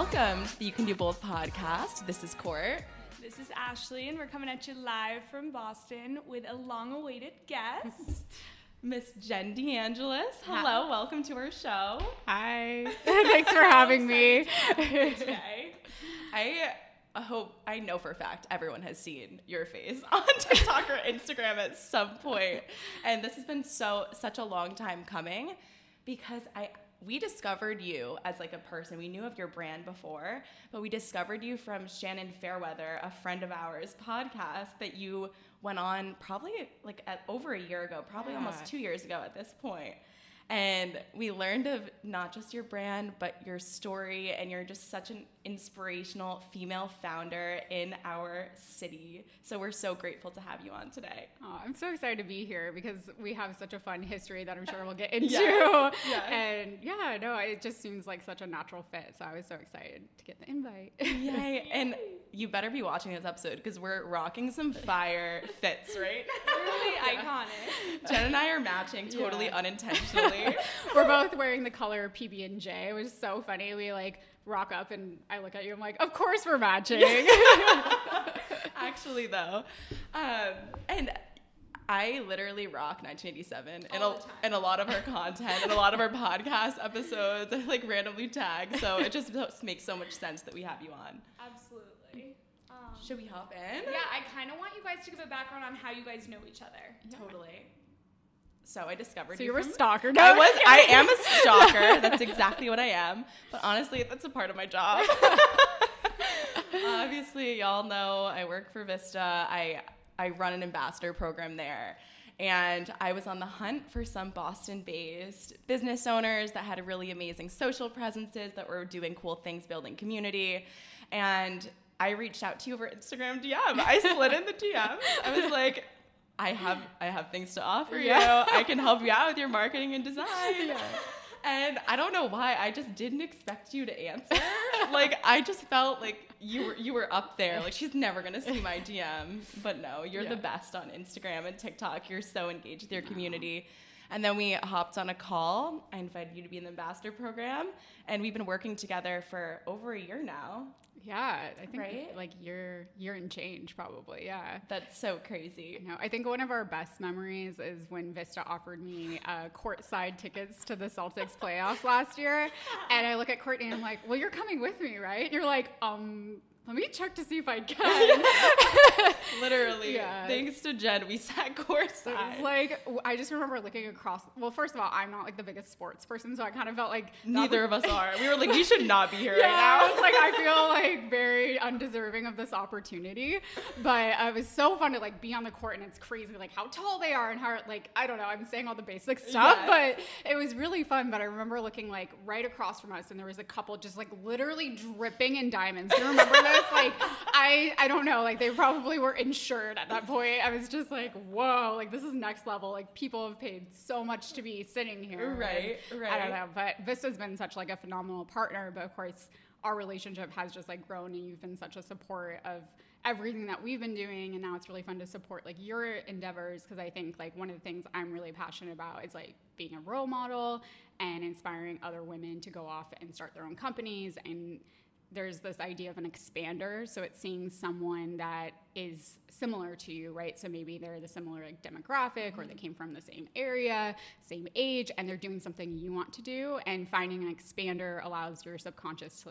welcome to the You Can Do Both podcast. This is Court. This is Ashley, and we're coming at you live from Boston with a long awaited guest. Miss Jen DeAngelis. Hello, welcome to our show. Hi. Thanks for having me. Today, I hope, I know for a fact everyone has seen your face on TikTok or Instagram at some point. And this has been so, such a long time coming because I, we discovered you as like a person. We knew of your brand before, but we discovered you from Shannon Fairweather, a friend of ours podcast that you went on probably like at over a year ago, probably Yeah. almost two years ago at this point. And we learned of not just your brand, but your story, and you're just such an inspirational female founder in our city. So we're so grateful to have you on today. Oh, I'm so excited to be here because we have such a fun history that I'm sure we'll get into. Yes, yes. And yeah, no, it just seems like such a natural fit. So I was so excited to get the invite. Yay! And you better be watching this episode because we're rocking some fire fits, right? Really iconic. Jen and I are matching totally Yeah. unintentionally. We're both wearing the color PB and J. It was so funny. We like rock up and I look at you. I'm like, of course we're matching. Actually, though, um, and I literally rock 1987 in a, a lot of our content and a lot of our podcast episodes. I like randomly tag, so it just makes so much sense that we have you on. Absolutely. Should we hop in? yeah, I kind of want you guys to give a background on how you guys know each other. totally. So I discovered so you you were a stalker. No, I I'm was. I am a stalker. That's exactly what I am. But honestly, that's a part of my job. Obviously, y'all know I work for Vista. I I run an ambassador program there. And I was on the hunt for some Boston-based business owners that had really amazing social presences that were doing cool things, building community. And I reached out to you over Instagram DM. I slid in the DMs. I was like, I have I have things to offer you. I can help you out with your marketing and design. And I don't know why I just didn't expect you to answer. like I just felt like you were you were up there. Like she's never gonna see my DM. But no, you're the best on Instagram and TikTok. You're so engaged with your community. And then we hopped on a call. I invited you to be in the ambassador program, and we've been working together for over a year now. Yeah, I think Right? like year year and change probably. Yeah. That's so crazy. No, I think one of our best memories is when Vista offered me uh, courtside tickets to the Celtics playoffs last year, and I look at Courtney and I'm like, "Well, you're coming with me, right?" And you're like, "Um, let me check to see if I can." Literally, Yeah. thanks to Jen, we sat courtside. like I just remember looking across. Well, first of all, I'm not like the biggest sports person, so I kind of felt like Neither the- of us are. We were like, we should not be here Yeah, right now. I was like, I feel like very undeserving of this opportunity, but uh, it was so fun to like be on the court, and it's crazy like how tall they are and how like I don't know. I'm saying all the basic stuff, Yes. but it was really fun. But I remember looking like right across from us, and there was a couple just like literally dripping in diamonds. Do you remember this? Like I I don't know, like they probably were insured at that point. I was just like, whoa, like this is next level. Like people have paid so much to be sitting here. Right, And right. I don't know, but Vista's been such like a phenomenal partner. But of course, our relationship has just like grown, and you've been such a support of everything that we've been doing. And now it's really fun to support like your endeavors because I think like one of the things I'm really passionate about is like being a role model and inspiring other women to go off and start their own companies and there's this idea of an expander. So it's seeing someone that is similar to you right? So maybe they're the similar like demographic or they came from the same area same age and they're doing something you want to do. And finding an expander allows your subconscious to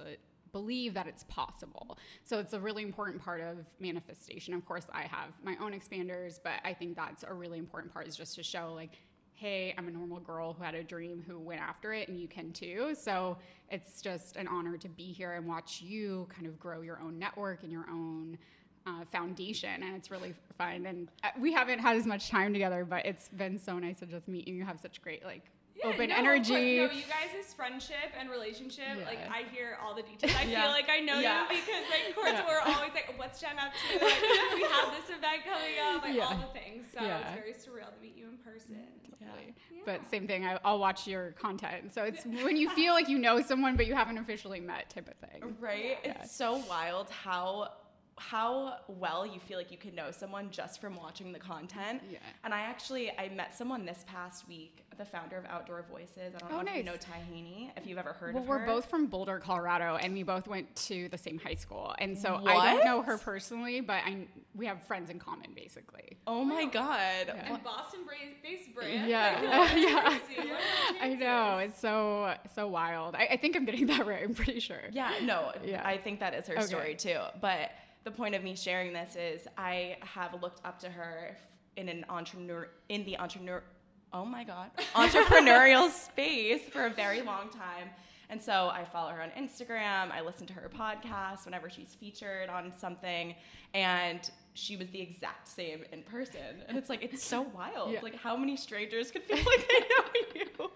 believe that it's possible. So it's a really important part of manifestation. Of course i have my own expanders but i think that's a really important part is just to show like hey, I'm a normal girl who had a dream who went after it, and you can too. So it's just an honor to be here and watch you kind of grow your own network and your own uh, foundation. And it's really fun. And uh, we haven't had as much time together, but it's been so nice to just meet you. You have such great, like, Yeah, open no, energy. course. No, you guys' friendship and relationship, like I hear all the details. I Yeah. feel like I know Yeah. you because like course Yeah. we're always like, what's Jen up to? Like we have this event coming up, like all the things. So Yeah. it's very surreal to meet you in person. Totally. But same thing, I, I'll watch your content. So it's when you feel like you know someone, but you haven't officially met type of thing. Right? Yeah. It's so wild how how well you feel like you can know someone just from watching the content. Yeah. And I actually I met someone this past week, the founder of Outdoor Voices. I don't Oh, know if you know Ty Haney, if you've ever heard Well, of we're both from Boulder, Colorado, and we both went to the same high school. And so I What? don't know her personally, but I we have friends in common, basically. Oh my god. Yeah. And Boston bra- based brand. Yeah. Like, Yeah. crazy. What are the I know it's so so wild. I, I think I'm getting that right. I'm pretty sure. Yeah, no, Yeah. I think that is her Okay. story too. But the point of me sharing this is I have looked up to her in an entrepreneur in the entrepreneur oh my god entrepreneurial space for a very long time. And so I follow her on Instagram. I listen to her podcast whenever she's featured on something, and she was the exact same in person. And it's like it's so wild. Yeah. Like how many strangers could feel like they know you?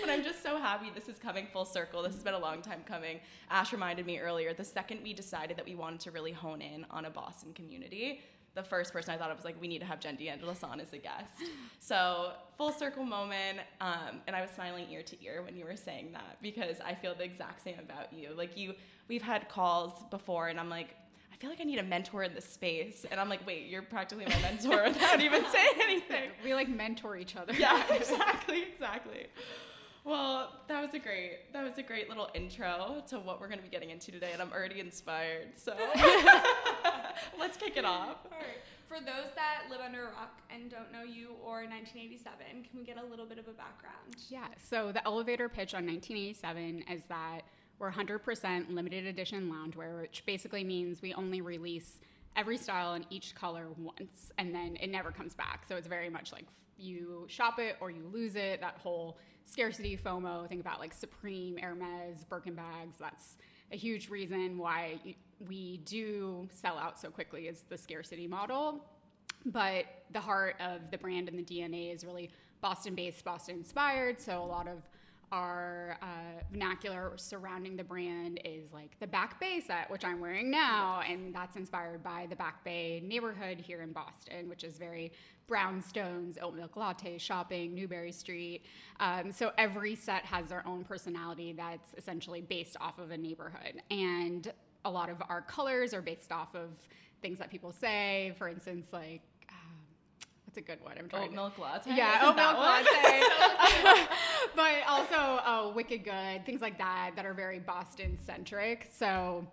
But I'm just so happy this is coming full circle. This has been a long time coming. Ash reminded me earlier, the second we decided that we wanted to really hone in on a Boston community, the first person I thought of was like, we need to have Jen DeAngelis on as a guest. So full circle moment. Um, and I was smiling ear to ear when you were saying that because I feel the exact same about you. Like you, we've had calls before and I'm like, feel like I need a mentor in this space. And I'm like, wait, you're practically my mentor without even saying anything. We like mentor each other. Yeah, exactly, exactly. Well, that was a great that was a great little intro to what we're going to be getting into today, and I'm already inspired. So let's kick it off. All right. For those that live under a rock and don't know you or 1987, can we get a little bit of a background? Yeah. So the elevator pitch on 1987 is that we're 100% limited edition loungewear, which basically means we only release every style in each color once, and then it never comes back. So it's very much like you shop it or you lose it. That whole scarcity FOMO. Think about like Supreme, Hermes, Birkin bags. That's a huge reason why we do sell out so quickly is the scarcity model. But the heart of the brand and the DNA is really Boston based, Boston inspired. So a lot of our uh, vernacular surrounding the brand is like the Back Bay set, which I'm wearing now, and that's inspired by the Back Bay neighborhood here in Boston, which is very brownstones, oat milk latte shopping, Newbury Street. Um, so every set has their own personality that's essentially based off of a neighborhood, and a lot of our colors are based off of things that people say. For instance, like. A good one? I'm trying Oat milk latte. yeah, oat milk one? latte. but also uh, Wicked Good, things like that that are very Boston centric. So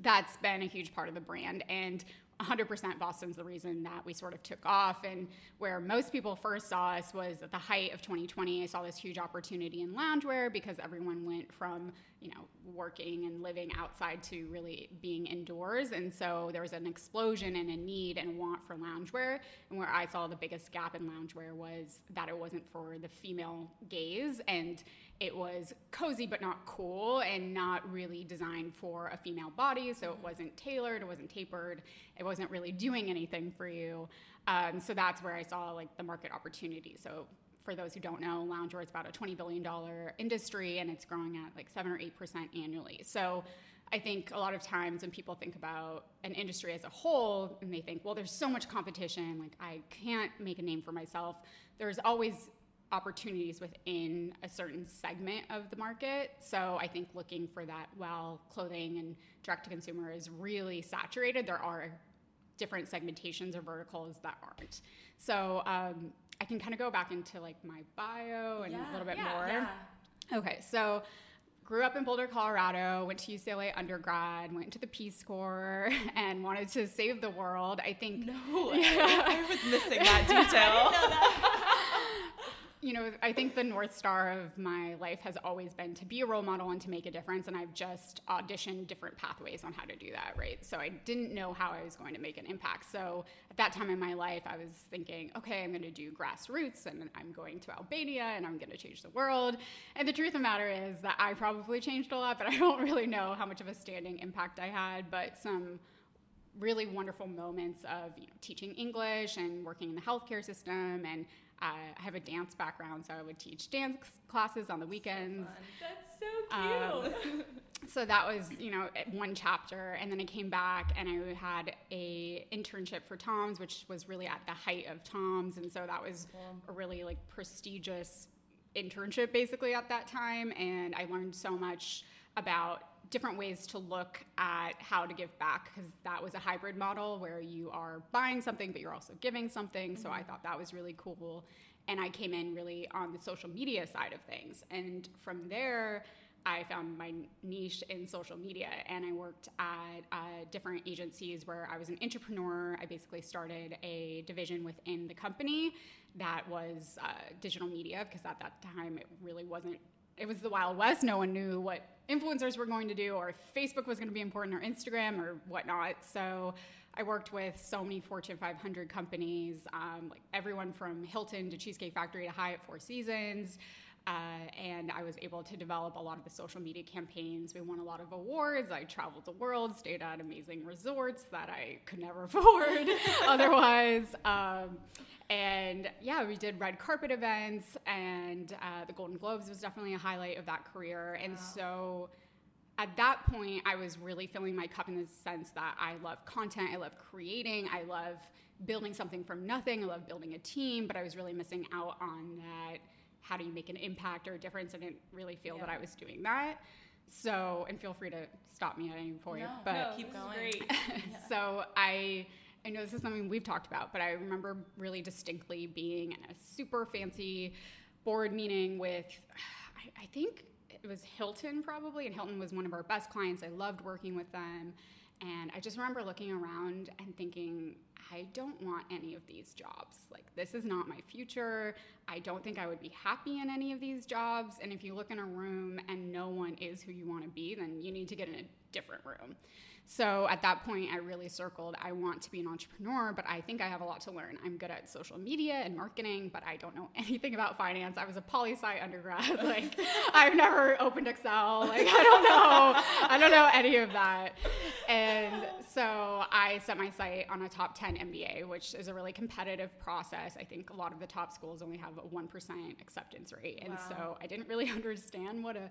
that's been a huge part of the brand. And 100% Boston's the reason that we sort of took off. And where most people first saw us was at the height of 2020. I saw this huge opportunity in loungewear because everyone went from, you know, working and living outside to really being indoors. And so there was an explosion and a need and want for loungewear. And where I saw the biggest gap in loungewear was that it wasn't for the female gaze and it was cozy but not cool and not really designed for a female body. So it wasn't tailored, it wasn't tapered, it wasn't really doing anything for you. Um, so that's where I saw like the market opportunity. So for those who don't know, loungewear is about a $20 billion industry and it's growing at like 7 or 8% annually. So I think a lot of times when people think about an industry as a whole and they think, well, there's so much competition, like I can't make a name for myself, there's always opportunities within a certain segment of the market. So I think looking for that while clothing and direct to consumer is really saturated, there are different segmentations or verticals that aren't. So um, I can kind of go back into like my bio and a little bit yeah, more. yeah. Okay, so grew up in Boulder, Colorado, went to UCLA undergrad, went to the Peace Corps, and wanted to save the world. I think No, I, I was missing that detail. you know, I think the North Star of my life has always been to be a role model and to make a difference. And I've just auditioned different pathways on how to do that, right? So I didn't know how I was going to make an impact. So at that time in my life, I was thinking, okay, I'm going to do grassroots and I'm going to Albania and I'm going to change the world. And the truth of the matter is that I probably changed a lot, but I don't really know how much of a standing impact I had. But some really wonderful moments of you know, teaching English and working in the healthcare system. And I have a dance background, so I would teach dance classes on the weekends. That's so cute. Um, so that was you know one chapter and then i came back and i had a internship for toms which was really at the height of toms and so that was a really like prestigious internship basically at that time and i learned so much about different ways to look at how to give back because that was a hybrid model where you are buying something but you're also giving something. So I thought that was really cool. And I came in really on the social media side of things. And from there, I found my niche in social media and I worked at uh, different agencies where I was an entrepreneur. I basically started a division within the company that was uh, digital media because at that time it really wasn't, it was the Wild West. No one knew what influencers were going to do or if Facebook was going to be important or Instagram or whatnot. So I worked with so many Fortune 500 companies, um, like everyone from Hilton to Cheesecake Factory to Hyatt Four Seasons. Uh, and I was able to develop a lot of the social media campaigns. We won a lot of awards. I traveled the world, stayed at amazing resorts that I could never afford otherwise. Um, and yeah, we did red carpet events, and uh, the Golden Globes was definitely a highlight of that career. And Wow. so at that point, I was really filling my cup in the sense that I love content, I love creating, I love building something from nothing, I love building a team, but I was really missing out on that. How do you make an impact or a difference? I didn't really feel that I was doing that. So, and feel free to stop me at any point. No, but no, keep going. great. so I I know this is something we've talked about, but I remember really distinctly being in a super fancy board meeting with I, I think it was Hilton probably, and Hilton was one of our best clients. I loved working with them. And I just remember looking around and thinking, I don't want any of these jobs. Like, this is not my future. I don't think I would be happy in any of these jobs. And if you look in a room and no one is who you want to be, then you need to get in a different room. So at that point, I really circled, I want to be an entrepreneur, but I think I have a lot to learn. I'm good at social media and marketing, but I don't know anything about finance. I was a poli sci undergrad. Like, I've never opened Excel. Like, I don't know. I don't know any of that. And so I set my sight on a top 10 MBA, which is a really competitive process. I think a lot of the top schools only have a 1% acceptance rate. And Wow. so I didn't really understand what a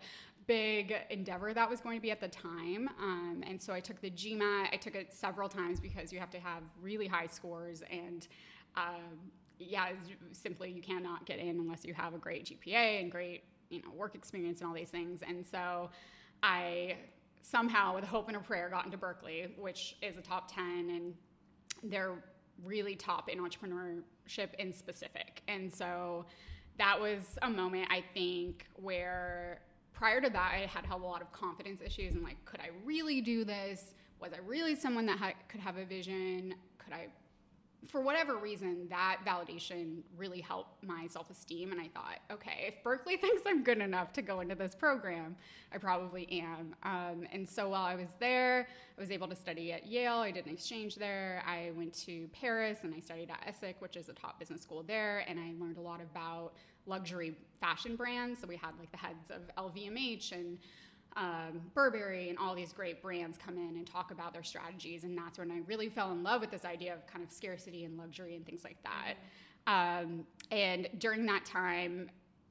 big endeavor that was going to be at the time. Um, and so I took the GMAT. I took it several times because you have to have really high scores. And um, yeah, simply you cannot get in unless you have a great GPA and great you know work experience and all these things. And so I somehow, with hope and a prayer, got into Berkeley, which is a top 10. And they're really top in entrepreneurship in specific. And so that was a moment I think where prior to that I had had a lot of confidence issues and like could I really do this? Was I really someone that ha- could have a vision? Could I for whatever reason, that validation really helped my self esteem. And I thought, okay, if Berkeley thinks I'm good enough to go into this program, I probably am. Um, and so while I was there, I was able to study at Yale. I did an exchange there. I went to Paris and I studied at ESSEC, which is a top business school there. And I learned a lot about luxury fashion brands. So we had like the heads of LVMH and um, Burberry and all these great brands come in and talk about their strategies. And that's when I really fell in love with this idea of kind of scarcity and luxury and things like that. Um, and during that time,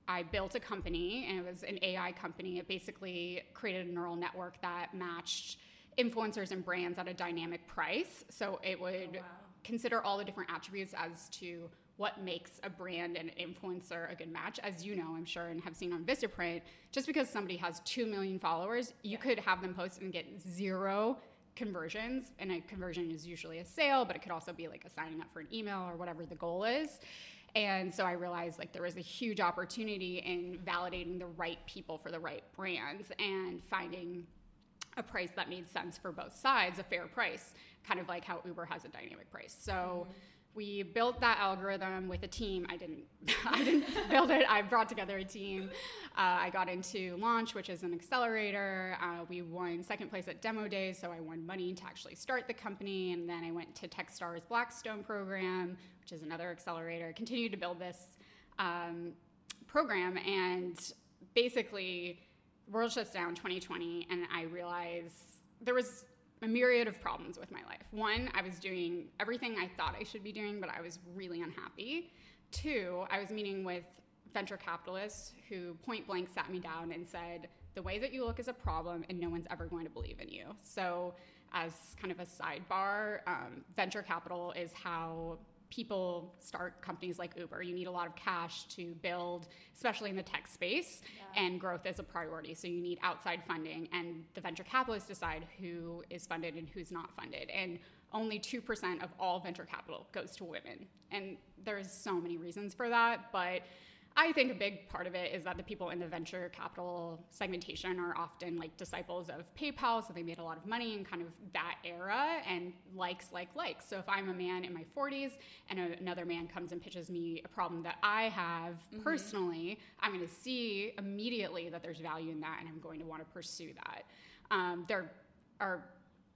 I built a company, and it was an AI company. It basically created a neural network that matched influencers and brands at a dynamic price. So it would wow. consider all the different attributes as to what makes a brand and an influencer a good match. As you know, I'm sure, and have seen on Vistaprint, just because somebody has 2 million followers, you Yeah. could have them post and get zero conversions. And a conversion is usually a sale, but it could also be like a signing up for an email or whatever the goal is. And so I realized like there was a huge opportunity in validating the right people for the right brands and finding a price that made sense for both sides, a fair price, kind of like how Uber has a dynamic price. So mm-hmm. We built that algorithm with a team. I didn't, I didn't build it. I brought together a team. Uh, I got into Launch, which is an accelerator. Uh, we won second place at Demo Days, so I won money to actually start the company. And then I went to TechStars Blackstone program, which is another accelerator. Continued to build this um, program, and basically world shuts down 2020 and i realized there was a myriad of problems with my life. One i was doing everything i thought i should be doing but i was really unhappy. Two i was meeting with venture capitalists who point blank sat me down and said the way that you look is a problem and no one's ever going to believe in you. So as kind of a sidebar um, venture capital is how people start companies like Uber. You need a lot of cash to build, especially in the tech space, yeah. and growth is a priority. So you need outside funding, and the venture capitalists decide who is funded and who's not funded. And only 2% of all venture capital goes to women. And there's so many reasons for that, but I think a big part of it is that the people in the venture capital segmentation are often like disciples of PayPal, so they made a lot of money in kind of that era and likes, like, likes. So if I'm a man in my 40s and a, another man comes and pitches me a problem that I have mm-hmm. personally, I'm going to see immediately that there's value in that and I'm going to want to pursue that. Um, there are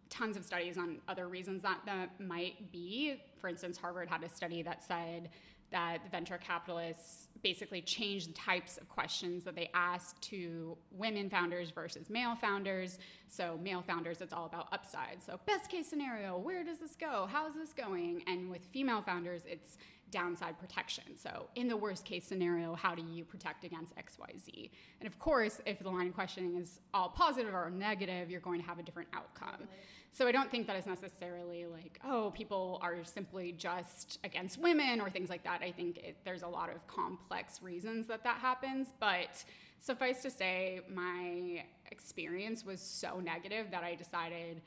tons of studies on other reasons that that might be. For instance, Harvard had a study that said that the venture capitalists basically changed the types of questions that they asked to women founders versus male founders. So, male founders, it's all about upside. So, best case scenario, where does this go? How is this going? And with female founders, it's downside protection. So, in the worst case scenario, how do you protect against XYZ? And of course, if the line of questioning is all positive or negative, you're going to have a different outcome. So I don't think that is necessarily like, oh, people are simply just against women or things like that. I think it, there's a lot of complex reasons that that happens. But suffice to say, my experience was so negative that I decided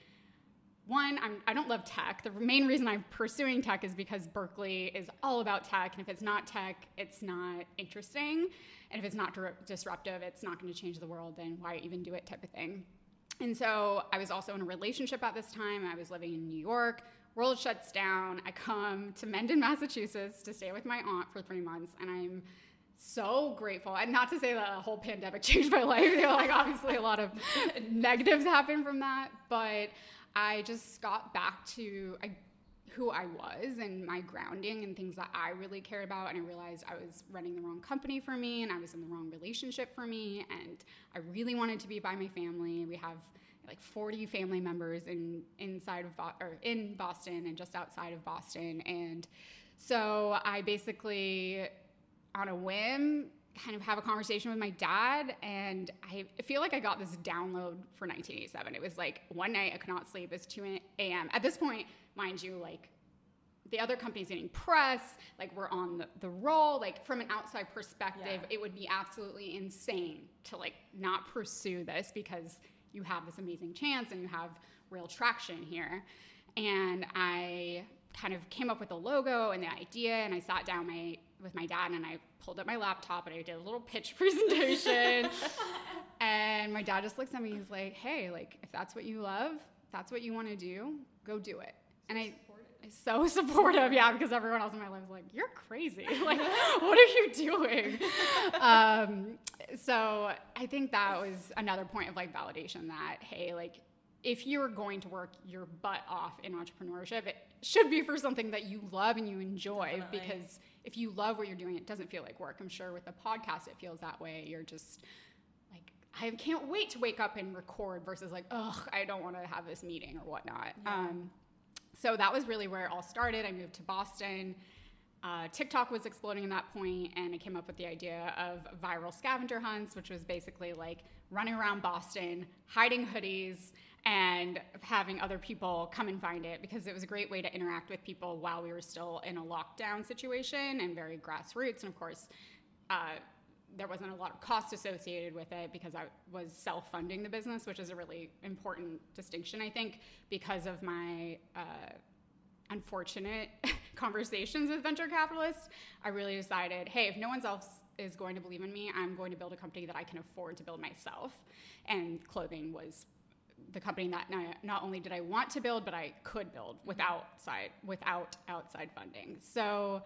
one, I'm, I do not love tech. The main reason I'm pursuing tech is because Berkeley is all about tech. And if it's not tech, it's not interesting. And if it's not disruptive, it's not going to change the world, then why even do it type of thing. And so I was also in a relationship at this time. I was living in New York. World shuts down. I come to Mendon, Massachusetts to stay with my aunt for three months. And I'm so grateful. And not to say that a whole pandemic changed my life. You know, like obviously a lot of negatives happened from that. But I just got back to I who I was and my grounding and things that I really cared about. And I realized I was running the wrong company for me and I was in the wrong relationship for me. And I really wanted to be by my family. We have like 40 family members in inside of Bo- or in Boston and just outside of Boston. And so I basically, on a whim, kind of have a conversation with my dad and I feel like I got this download for 1987. It was like one night I could not sleep. It's 2 a.m. At this point, mind you, like the other company's getting press, like we're on the, the roll. Like from an outside perspective, yeah. it would be absolutely insane to like not pursue this because you have this amazing chance and you have real traction here. And I kind of came up with the logo and the idea and I sat down my with my dad and I pulled up my laptop and I did a little pitch presentation. and my dad just looks at me, he's like, Hey, like if that's what you love, that's what you want to do, go do it and I so supportive, yeah, because everyone else in my life is like, "You're crazy! Like, what are you doing?" Um, so I think that was another point of like validation that hey, like, if you're going to work your butt off in entrepreneurship, it should be for something that you love and you enjoy. Definitely. Because if you love what you're doing, it doesn't feel like work. I'm sure with the podcast, it feels that way. You're just like, I can't wait to wake up and record versus like, oh, I don't want to have this meeting or whatnot. Yeah. Um, so that was really where it all started. I moved to Boston. Uh, TikTok was exploding at that point, and I came up with the idea of viral scavenger hunts, which was basically like running around Boston, hiding hoodies, and having other people come and find it because it was a great way to interact with people while we were still in a lockdown situation and very grassroots. And of course, uh, there wasn't a lot of cost associated with it because I was self funding the business, which is a really important distinction, I think, because of my uh, unfortunate conversations with venture capitalists. I really decided hey, if no one else is going to believe in me, I'm going to build a company that I can afford to build myself. And clothing was the company that not only did I want to build, but I could build without side without outside funding. So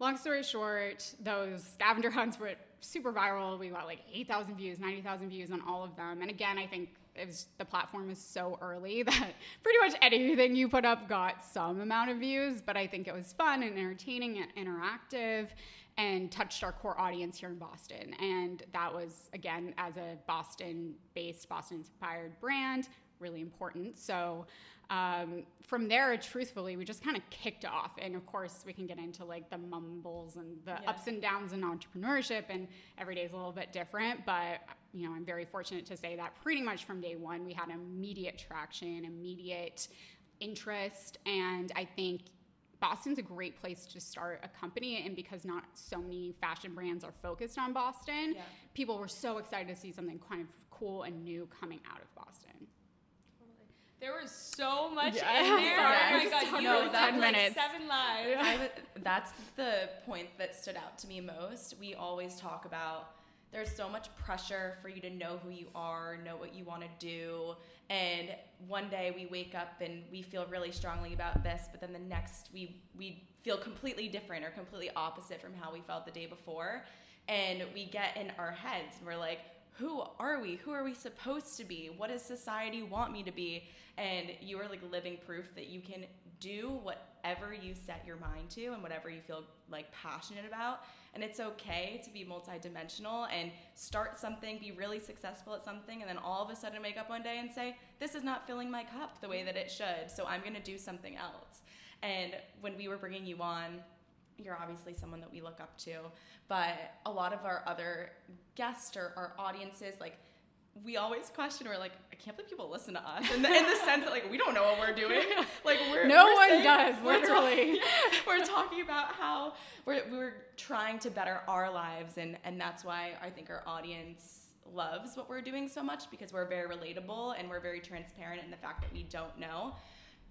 long story short, those scavenger hunts were super viral. We got like 8,000 views, 90,000 views on all of them. And again, I think it was the platform is so early that pretty much anything you put up got some amount of views. But I think it was fun and entertaining and interactive and touched our core audience here in Boston. And that was, again, as a Boston based, Boston inspired brand, really important. So um, from there, truthfully, we just kind of kicked off. And of course, we can get into like the mumbles and the yeah. ups and downs in entrepreneurship, and every day is a little bit different. But, you know, I'm very fortunate to say that pretty much from day one, we had immediate traction, immediate interest. And I think Boston's a great place to start a company. And because not so many fashion brands are focused on Boston, Yeah. people were so excited to see something kind of cool and new coming out of Boston. There was so much Yeah. in there. Sorry, oh my god, you know were that like minutes. seven lives. Would, that's the point that stood out to me most. We always talk about there's so much pressure for you to know who you are, know what you want to do, and one day we wake up and we feel really strongly about this, but then the next we we feel completely different or completely opposite from how we felt the day before, and we get in our heads and we're like, who are we? Who are we supposed to be? What does society want me to be? And you are like living proof that you can do whatever you set your mind to and whatever you feel like passionate about. And it's okay to be multidimensional and start something, be really successful at something, and then all of a sudden wake up one day and say, This is not filling my cup the way that it should. So I'm going to do something else. And when we were bringing you on, you're obviously someone that we look up to, but a lot of our other guests or our audiences, like, we always question, we're like, I can't believe people listen to us. In the, in the sense that, like, we don't know what we're doing. Like, we're. No we're one saying- does, we're literally. we're talking about how we're, we're trying to better our lives, and, and that's why I think our audience loves what we're doing so much because we're very relatable and we're very transparent in the fact that we don't know.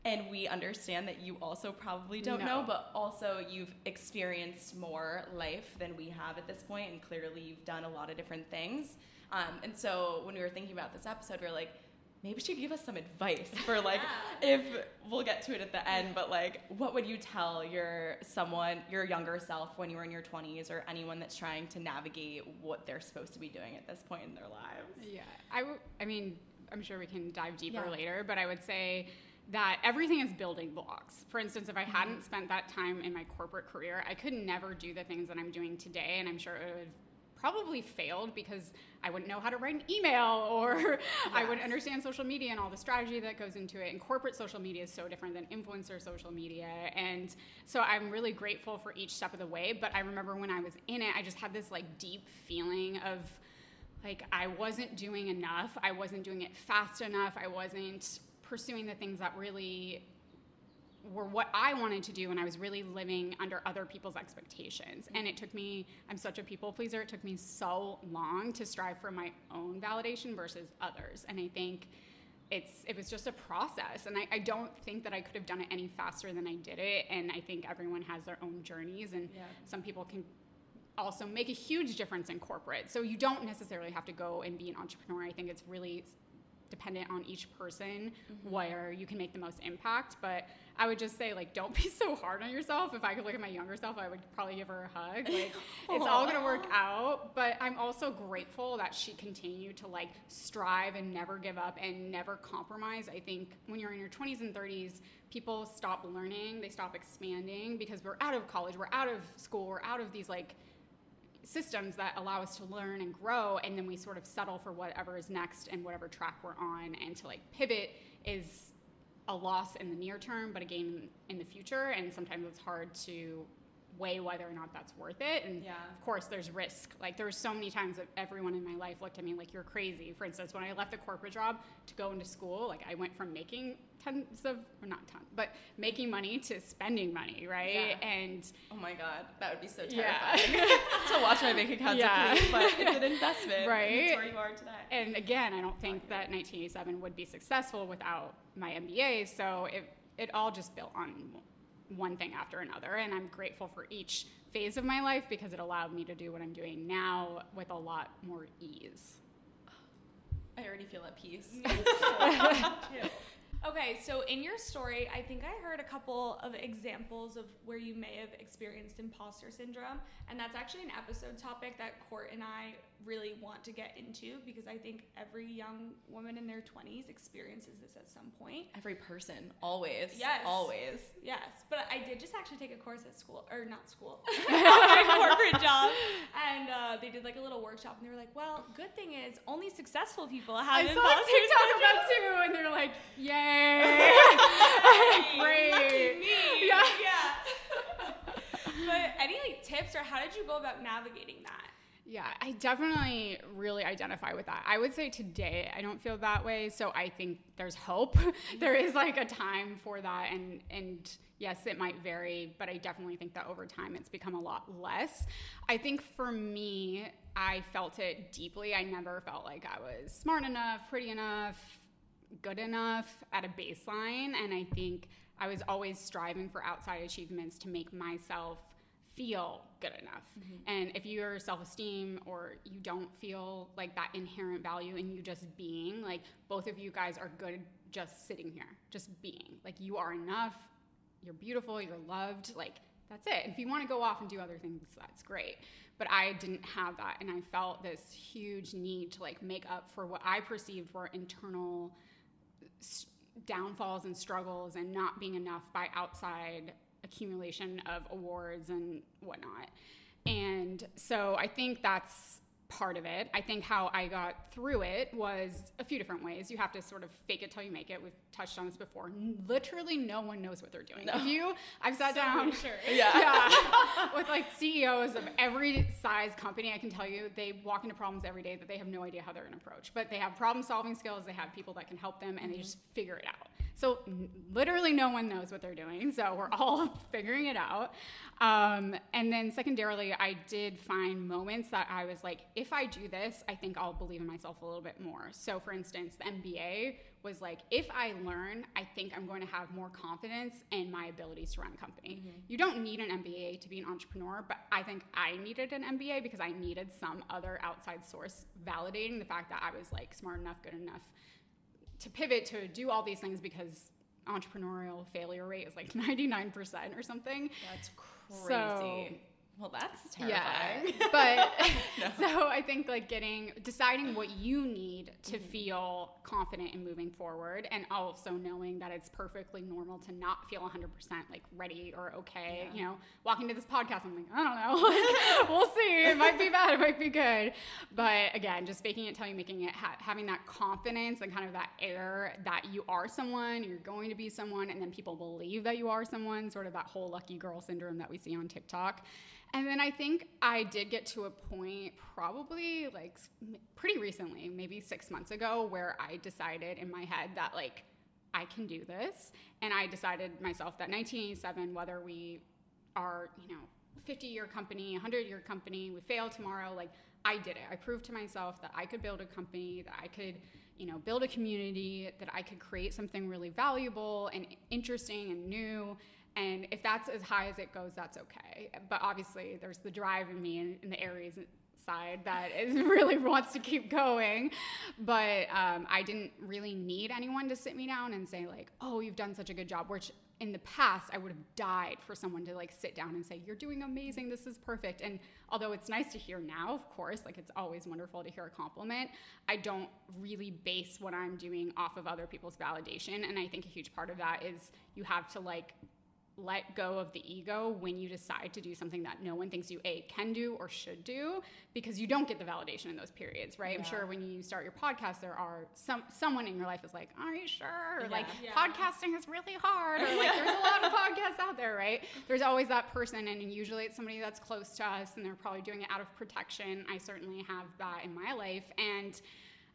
And we understand that you also probably don't No. know, but also you've experienced more life than we have at this point, and clearly you've done a lot of different things. Um, and so when we were thinking about this episode, we are like, maybe she'd give us some advice for like if we'll get to it at the end, but like what would you tell your someone, your younger self when you were in your 20s or anyone that's trying to navigate what they're supposed to be doing at this point in their lives? Yeah, I, w- I mean, I'm sure we can dive deeper Yeah. later, but I would say that everything is building blocks. For instance, if I mm-hmm. hadn't spent that time in my corporate career, I could never do the things that I'm doing today, and I'm sure it would have probably failed because I wouldn't know how to write an email or I wouldn't understand social media and all the strategy that goes into it. And corporate social media is so different than influencer social media. And so I'm really grateful for each step of the way. But I remember when I was in it, I just had this like deep feeling of like I wasn't doing enough. I wasn't doing it fast enough. I wasn't pursuing the things that really were what I wanted to do and I was really living under other people's expectations. And it took me, I'm such a people pleaser, it took me so long to strive for my own validation versus others. And I think it's it was just a process. And I, I don't think that I could have done it any faster than I did it. And I think everyone has their own journeys and Yeah. some people can also make a huge difference in corporate. So you don't necessarily have to go and be an entrepreneur. I think it's really dependent on each person mm-hmm. where you can make the most impact. But I would just say, like, don't be so hard on yourself. If I could look at my younger self, I would probably give her a hug. Like, it's all gonna work out. But I'm also grateful that she continued to like strive and never give up and never compromise. I think when you're in your 20s and 30s, people stop learning, they stop expanding because we're out of college, we're out of school, we're out of these like systems that allow us to learn and grow and then we sort of settle for whatever is next and whatever track we're on. And to like pivot is a loss in the near term but a gain in the future. And sometimes it's hard to weigh whether or not that's worth it and Yeah. of course there's risk like there were so many times that everyone in my life looked at me like you're crazy for instance when i left the corporate job to go into school like i went from making tons of or not tons but making money to spending money right Yeah. and Oh my god, that would be so Yeah. terrifying to watch my bank account Yeah. deplete, but it's an investment. and Right. It's where you are today. and again, I don't think that 1987 would be successful without my MBA. So it it all just built on one thing after another, and I'm grateful for each phase of my life because it allowed me to do what I'm doing now with a lot more ease. I already feel at peace. Okay, so in your story, I think I heard a couple of examples of where you may have experienced imposter syndrome, and that's actually an episode topic that Court and I really want to get into because I think every young woman in their 20s experiences this at some point. Every person, always. Yes. Always. Yes, but I did just actually take a course at school, or not school, my corporate job, and uh, they did like a little workshop, and they were like, "Well, good thing is only successful people have I saw a TikTok about too, and they're like, "Yay, great!" Lucky me. Yeah. Yeah. but any like tips or how did you go about navigating that? Yeah, I definitely really identify with that. I would say today I don't feel that way, so I think there's hope. there is like a time for that and and yes, it might vary, but I definitely think that over time it's become a lot less. I think for me, I felt it deeply. I never felt like I was smart enough, pretty enough, good enough at a baseline, and I think I was always striving for outside achievements to make myself feel good enough. Mm-hmm. And if your self esteem or you don't feel like that inherent value in you just being, like both of you guys are good just sitting here, just being. Like you are enough, you're beautiful, you're loved, like that's it. If you want to go off and do other things, that's great. But I didn't have that. And I felt this huge need to like make up for what I perceived were internal downfalls and struggles and not being enough by outside accumulation of awards and whatnot. And so I think that's part of it. I think how I got through it was a few different ways. You have to sort of fake it till you make it. We've touched on this before. Literally, no one knows what they're doing. No. If you, I've sat so down, sure. yeah, yeah, with like CEOs of every size company. I can tell you, they walk into problems every day that they have no idea how they're going to approach. But they have problem-solving skills. They have people that can help them, and mm-hmm. they just figure it out. So literally no one knows what they're doing. So we're all figuring it out. Um, and then secondarily, I did find moments that I was like, if I do this, I think I'll believe in myself a little bit more. So for instance, the MBA was like, if I learn, I think I'm going to have more confidence in my abilities to run a company. Mm-hmm. You don't need an MBA to be an entrepreneur, but I think I needed an MBA because I needed some other outside source validating the fact that I was like smart enough, good enough to pivot to do all these things because entrepreneurial failure rate is like 99% or something. That's crazy. So, well, that's terrifying. Yeah. But no. so I think like getting deciding what you need to mm-hmm. feel confident in moving forward and also knowing that it's perfectly normal to not feel 100% like ready or okay. Yeah. You know, walking to this podcast I'm like, I don't know. Like, we'll see. It might be bad, it might be good. But again, just faking it till you making it ha- having that confidence and kind of that air that you are someone, you're going to be someone and then people believe that you are someone, sort of that whole lucky girl syndrome that we see on TikTok. And then I think I did get to a point probably like pretty recently, maybe six months ago, where I decided in my head that like I can do this. And I decided myself that 1987, whether we are, you know, 50 year company, 100 year company, we fail tomorrow, like I did it. I proved to myself that I could build a company, that I could, you know, build a community, that I could create something really valuable and interesting and new and if that's as high as it goes, that's okay. But obviously, there's the drive in me in, in the Aries side that is really wants to keep going. But um, I didn't really need anyone to sit me down and say like, "Oh, you've done such a good job." Which in the past I would have died for someone to like sit down and say, "You're doing amazing. This is perfect." And although it's nice to hear now, of course, like it's always wonderful to hear a compliment, I don't really base what I'm doing off of other people's validation. And I think a huge part of that is you have to like let go of the ego when you decide to do something that no one thinks you a can do or should do because you don't get the validation in those periods right yeah. i'm sure when you start your podcast there are some someone in your life is like are you sure yeah. like yeah. podcasting is really hard or like there's a lot of podcasts out there right there's always that person and usually it's somebody that's close to us and they're probably doing it out of protection i certainly have that in my life and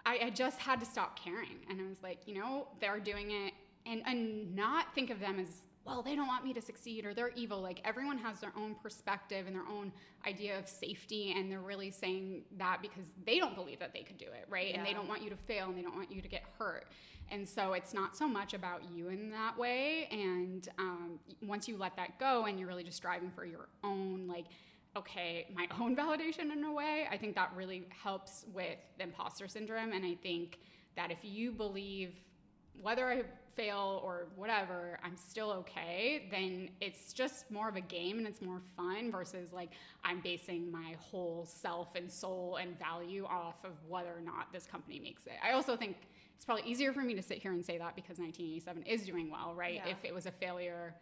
I, I just had to stop caring and i was like you know they're doing it and, and not think of them as well, they don't want me to succeed or they're evil. Like everyone has their own perspective and their own idea of safety, and they're really saying that because they don't believe that they could do it, right? Yeah. And they don't want you to fail and they don't want you to get hurt. And so it's not so much about you in that way. And um, once you let that go and you're really just striving for your own, like, okay, my own validation in a way, I think that really helps with imposter syndrome. And I think that if you believe, whether I fail or whatever, I'm still okay, then it's just more of a game and it's more fun versus like I'm basing my whole self and soul and value off of whether or not this company makes it. I also think it's probably easier for me to sit here and say that because 1987 is doing well, right? Yeah. If it was a failure,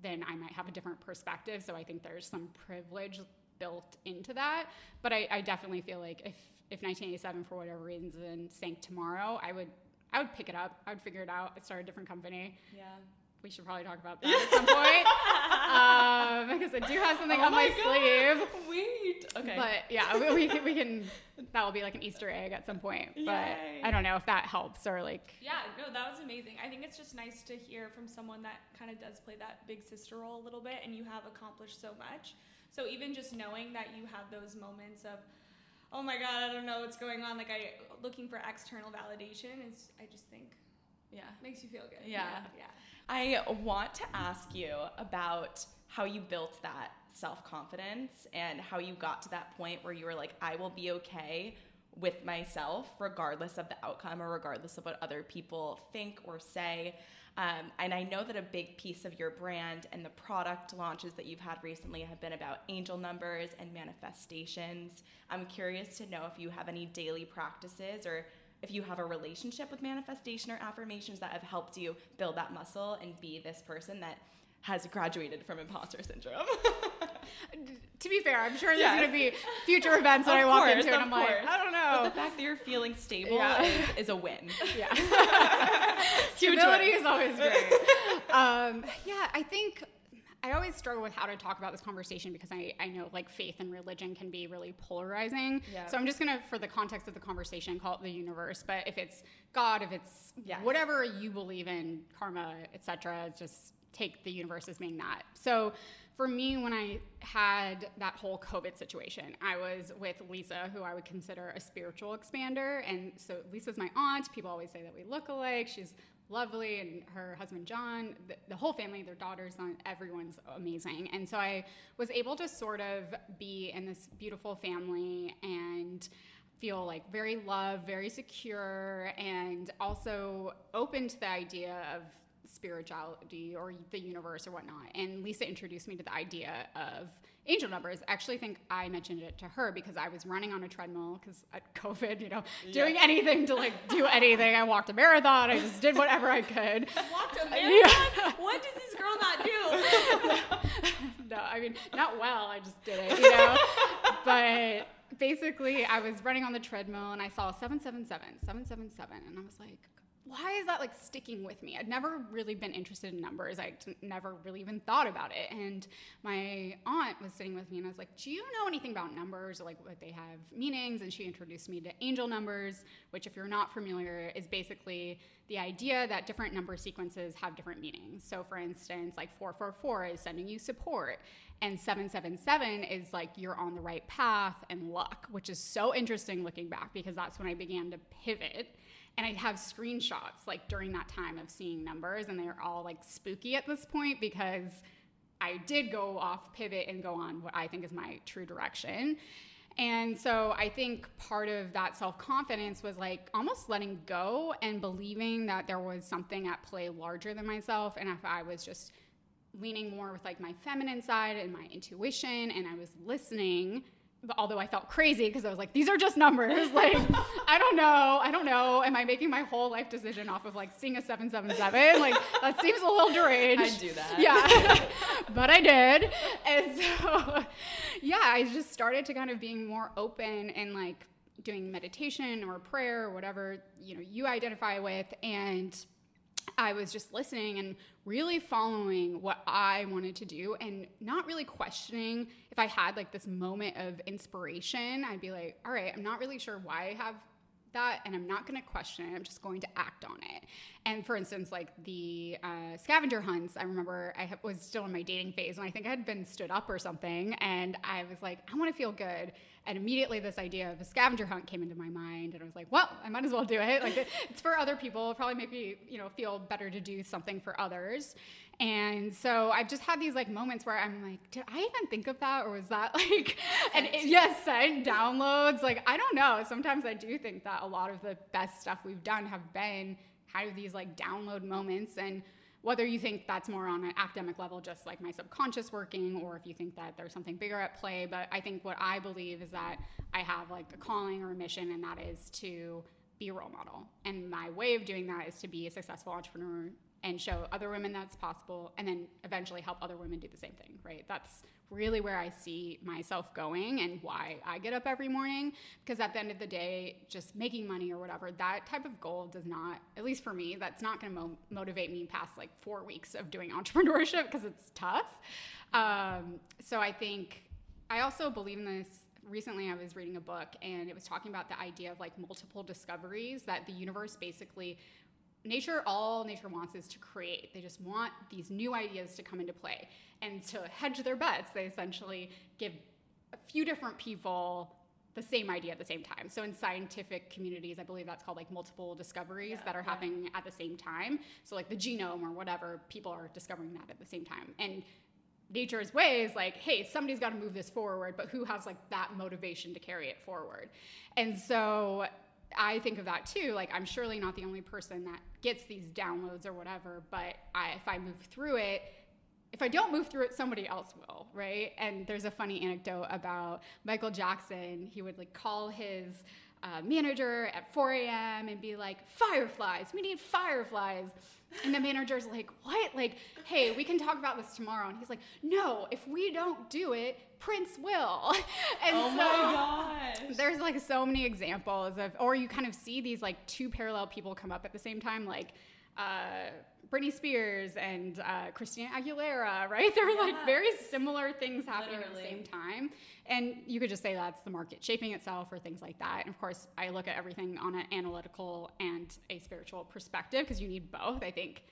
then I might have a different perspective. So I think there's some privilege built into that. But I, I definitely feel like if if 1987 for whatever reason sank tomorrow, I would I would pick it up. I would figure it out. I'd start a different company. Yeah. We should probably talk about that at some point. um, because I do have something oh on my, my sleeve. Sweet. Okay. But yeah, we, we, can, we can. That will be like an Easter egg at some point. But Yay. I don't know if that helps or like. Yeah, no, that was amazing. I think it's just nice to hear from someone that kind of does play that big sister role a little bit and you have accomplished so much. So even just knowing that you have those moments of, oh my God, I don't know what's going on, like I looking for external validation is, I just think, yeah. makes you feel good. Yeah. Yeah. I want to ask you about how you built that self confidence and how you got to that point where you were like, I will be okay with myself, regardless of the outcome or regardless of what other people think or say. Um, and I know that a big piece of your brand and the product launches that you've had recently have been about angel numbers and manifestations. I'm curious to know if you have any daily practices or if you have a relationship with manifestation or affirmations that have helped you build that muscle and be this person that has graduated from imposter syndrome. To be fair, I'm sure there's Yes. going to be future events that Of I walk course, into and I'm like. I don't know. but know. the fact that you're feeling stable Yeah. is, is a win. Yeah. Huge Stability win. is always great. um, yeah, I think I always struggle with how to talk about this conversation because I, I know like faith and religion can be really polarizing. Yeah. So I'm just gonna, for the context of the conversation, call it the universe. But if it's God, if it's Yes. whatever you believe in, karma, etc., just take the universe as being that. So for me, when I had that whole COVID situation, I was with Lisa, who I would consider a spiritual expander. And so Lisa's my aunt. People always say that we look alike. She's lovely. And her husband, John, the, the whole family, their daughters, um, everyone's amazing. And so I was able to sort of be in this beautiful family and feel like very loved, very secure, and also open to the idea of spirituality or the universe or whatnot. And Lisa introduced me to the idea of angel numbers. I actually think I mentioned it to her because I was running on a treadmill because at COVID, you know, doing anything to like do anything. I walked a marathon. I just did whatever I could. Walked a Yeah. marathon? What does this girl not do? no, I mean, not well. I just did it, you know? but basically, I was running on the treadmill and I saw 777, 777. And I was like, why is that like sticking with me? I'd never really been interested in numbers. I'd never really even thought about it. And my aunt was sitting with me and I was like, Do you know anything about numbers or like what they have meanings? And she introduced me to angel numbers, which, if you're not familiar, is basically the idea that different number sequences have different meanings. So, for instance, like 444 is sending you support, and 777 is like you're on the right path and luck, which is so interesting looking back because that's when I began to pivot. And I'd have screenshots like during that time of seeing numbers, and they're all like spooky at this point because I did go off pivot and go on what I think is my true direction. And so I think part of that self confidence was like almost letting go and believing that there was something at play larger than myself. And if I was just leaning more with like my feminine side and my intuition and I was listening, although I felt crazy because I was like, these are just numbers. Like, I don't know. I don't know. Am I making my whole life decision off of like seeing a 777? Like, that seems a little deranged. I do that. Yeah. but I did. And so, yeah, I just started to kind of being more open and like doing meditation or prayer or whatever, you know, you identify with. And I was just listening and really following what I wanted to do and not really questioning if I had like this moment of inspiration. I'd be like, all right, I'm not really sure why I have that and I'm not going to question it. I'm just going to act on it. And for instance, like the uh, scavenger hunts, I remember I was still in my dating phase and I think I had been stood up or something. And I was like, I want to feel good. And immediately this idea of a scavenger hunt came into my mind. And I was like, well, I might as well do it. Like it's for other people. It'll probably make me, you know, feel better to do something for others. And so I've just had these like moments where I'm like, did I even think of that? Or was that like, and it, yes, send downloads. Like, I don't know. Sometimes I do think that a lot of the best stuff we've done have been kind of these like download moments. And whether you think that's more on an academic level, just like my subconscious working, or if you think that there's something bigger at play. But I think what I believe is that I have like a calling or a mission, and that is to be a role model. And my way of doing that is to be a successful entrepreneur and show other women that's possible and then eventually help other women do the same thing, right? That's really where I see myself going and why I get up every morning because at the end of the day, just making money or whatever, that type of goal does not, at least for me, that's not going to mo- motivate me past like 4 weeks of doing entrepreneurship because it's tough. Um, so I think I also believe in this. Recently, I was reading a book and it was talking about the idea of like multiple discoveries that the universe basically nature all nature wants is to create. They just want these new ideas to come into play and to hedge their bets. They essentially give a few different people the same idea at the same time. So in scientific communities i believe that's called like multiple discoveries Yeah, that are yeah. happening at the same time. So like the genome or whatever people are discovering that at the same time. And nature's way is like hey somebody's got to move this forward but who has like that motivation to carry it forward? And so i think of that too like i'm surely not the only person that gets these downloads or whatever but I, if i move through it if I don't move through it, somebody else will, right? And there's a funny anecdote about Michael Jackson. He would like call his uh, manager at 4 a.m. and be like, "Fireflies, we need fireflies." And the manager's like, "What? Like, hey, we can talk about this tomorrow." And he's like, "No, if we don't do it, Prince will." And oh so my gosh. there's like so many examples of, or you kind of see these like two parallel people come up at the same time, like uh, Britney Spears and uh, Christina Aguilera, right? There were like very similar things happening at the same time. And you could just say that's the market shaping itself or things like that. And of course, I look at everything on an analytical and a spiritual perspective because you need both. I think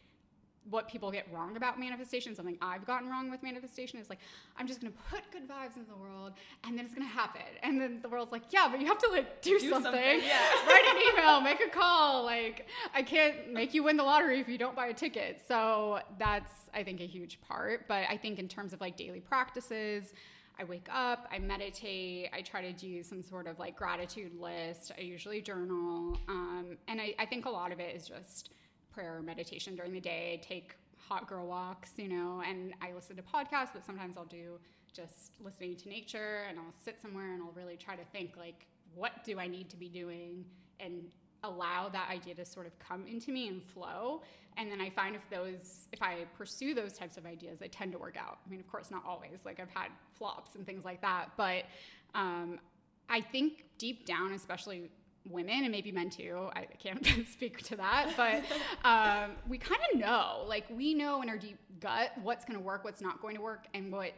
what people get wrong about manifestation, something I've gotten wrong with manifestation is like, I'm just gonna put good vibes into the world and then it's gonna happen. And then the world's like, yeah, but you have to like do, Do something. something, yeah. Write an email, make a call. Like, I can't make you win the lottery if you don't buy a ticket. So that's, I think, a huge part. But I think in terms of like daily practices, I wake up, I meditate, I try to do some sort of like gratitude list. I usually journal. Um, and I, I think a lot of it is just prayer or meditation during the day. Take hot girl walks, you know, and I listen to podcasts, but sometimes I'll do just listening to nature and I'll sit somewhere and I'll really try to think like, what do I need to be doing? And allow that idea to sort of come into me and flow. And then I find if those, if I pursue those types of ideas, they tend to work out. I mean, of course, not always. Like I've had flops and things like that, but um, I think deep down, especially women and maybe men too, I can't speak to that, but um, we kind of know, like we know in our deep gut what's going to work, what's not going to work, and what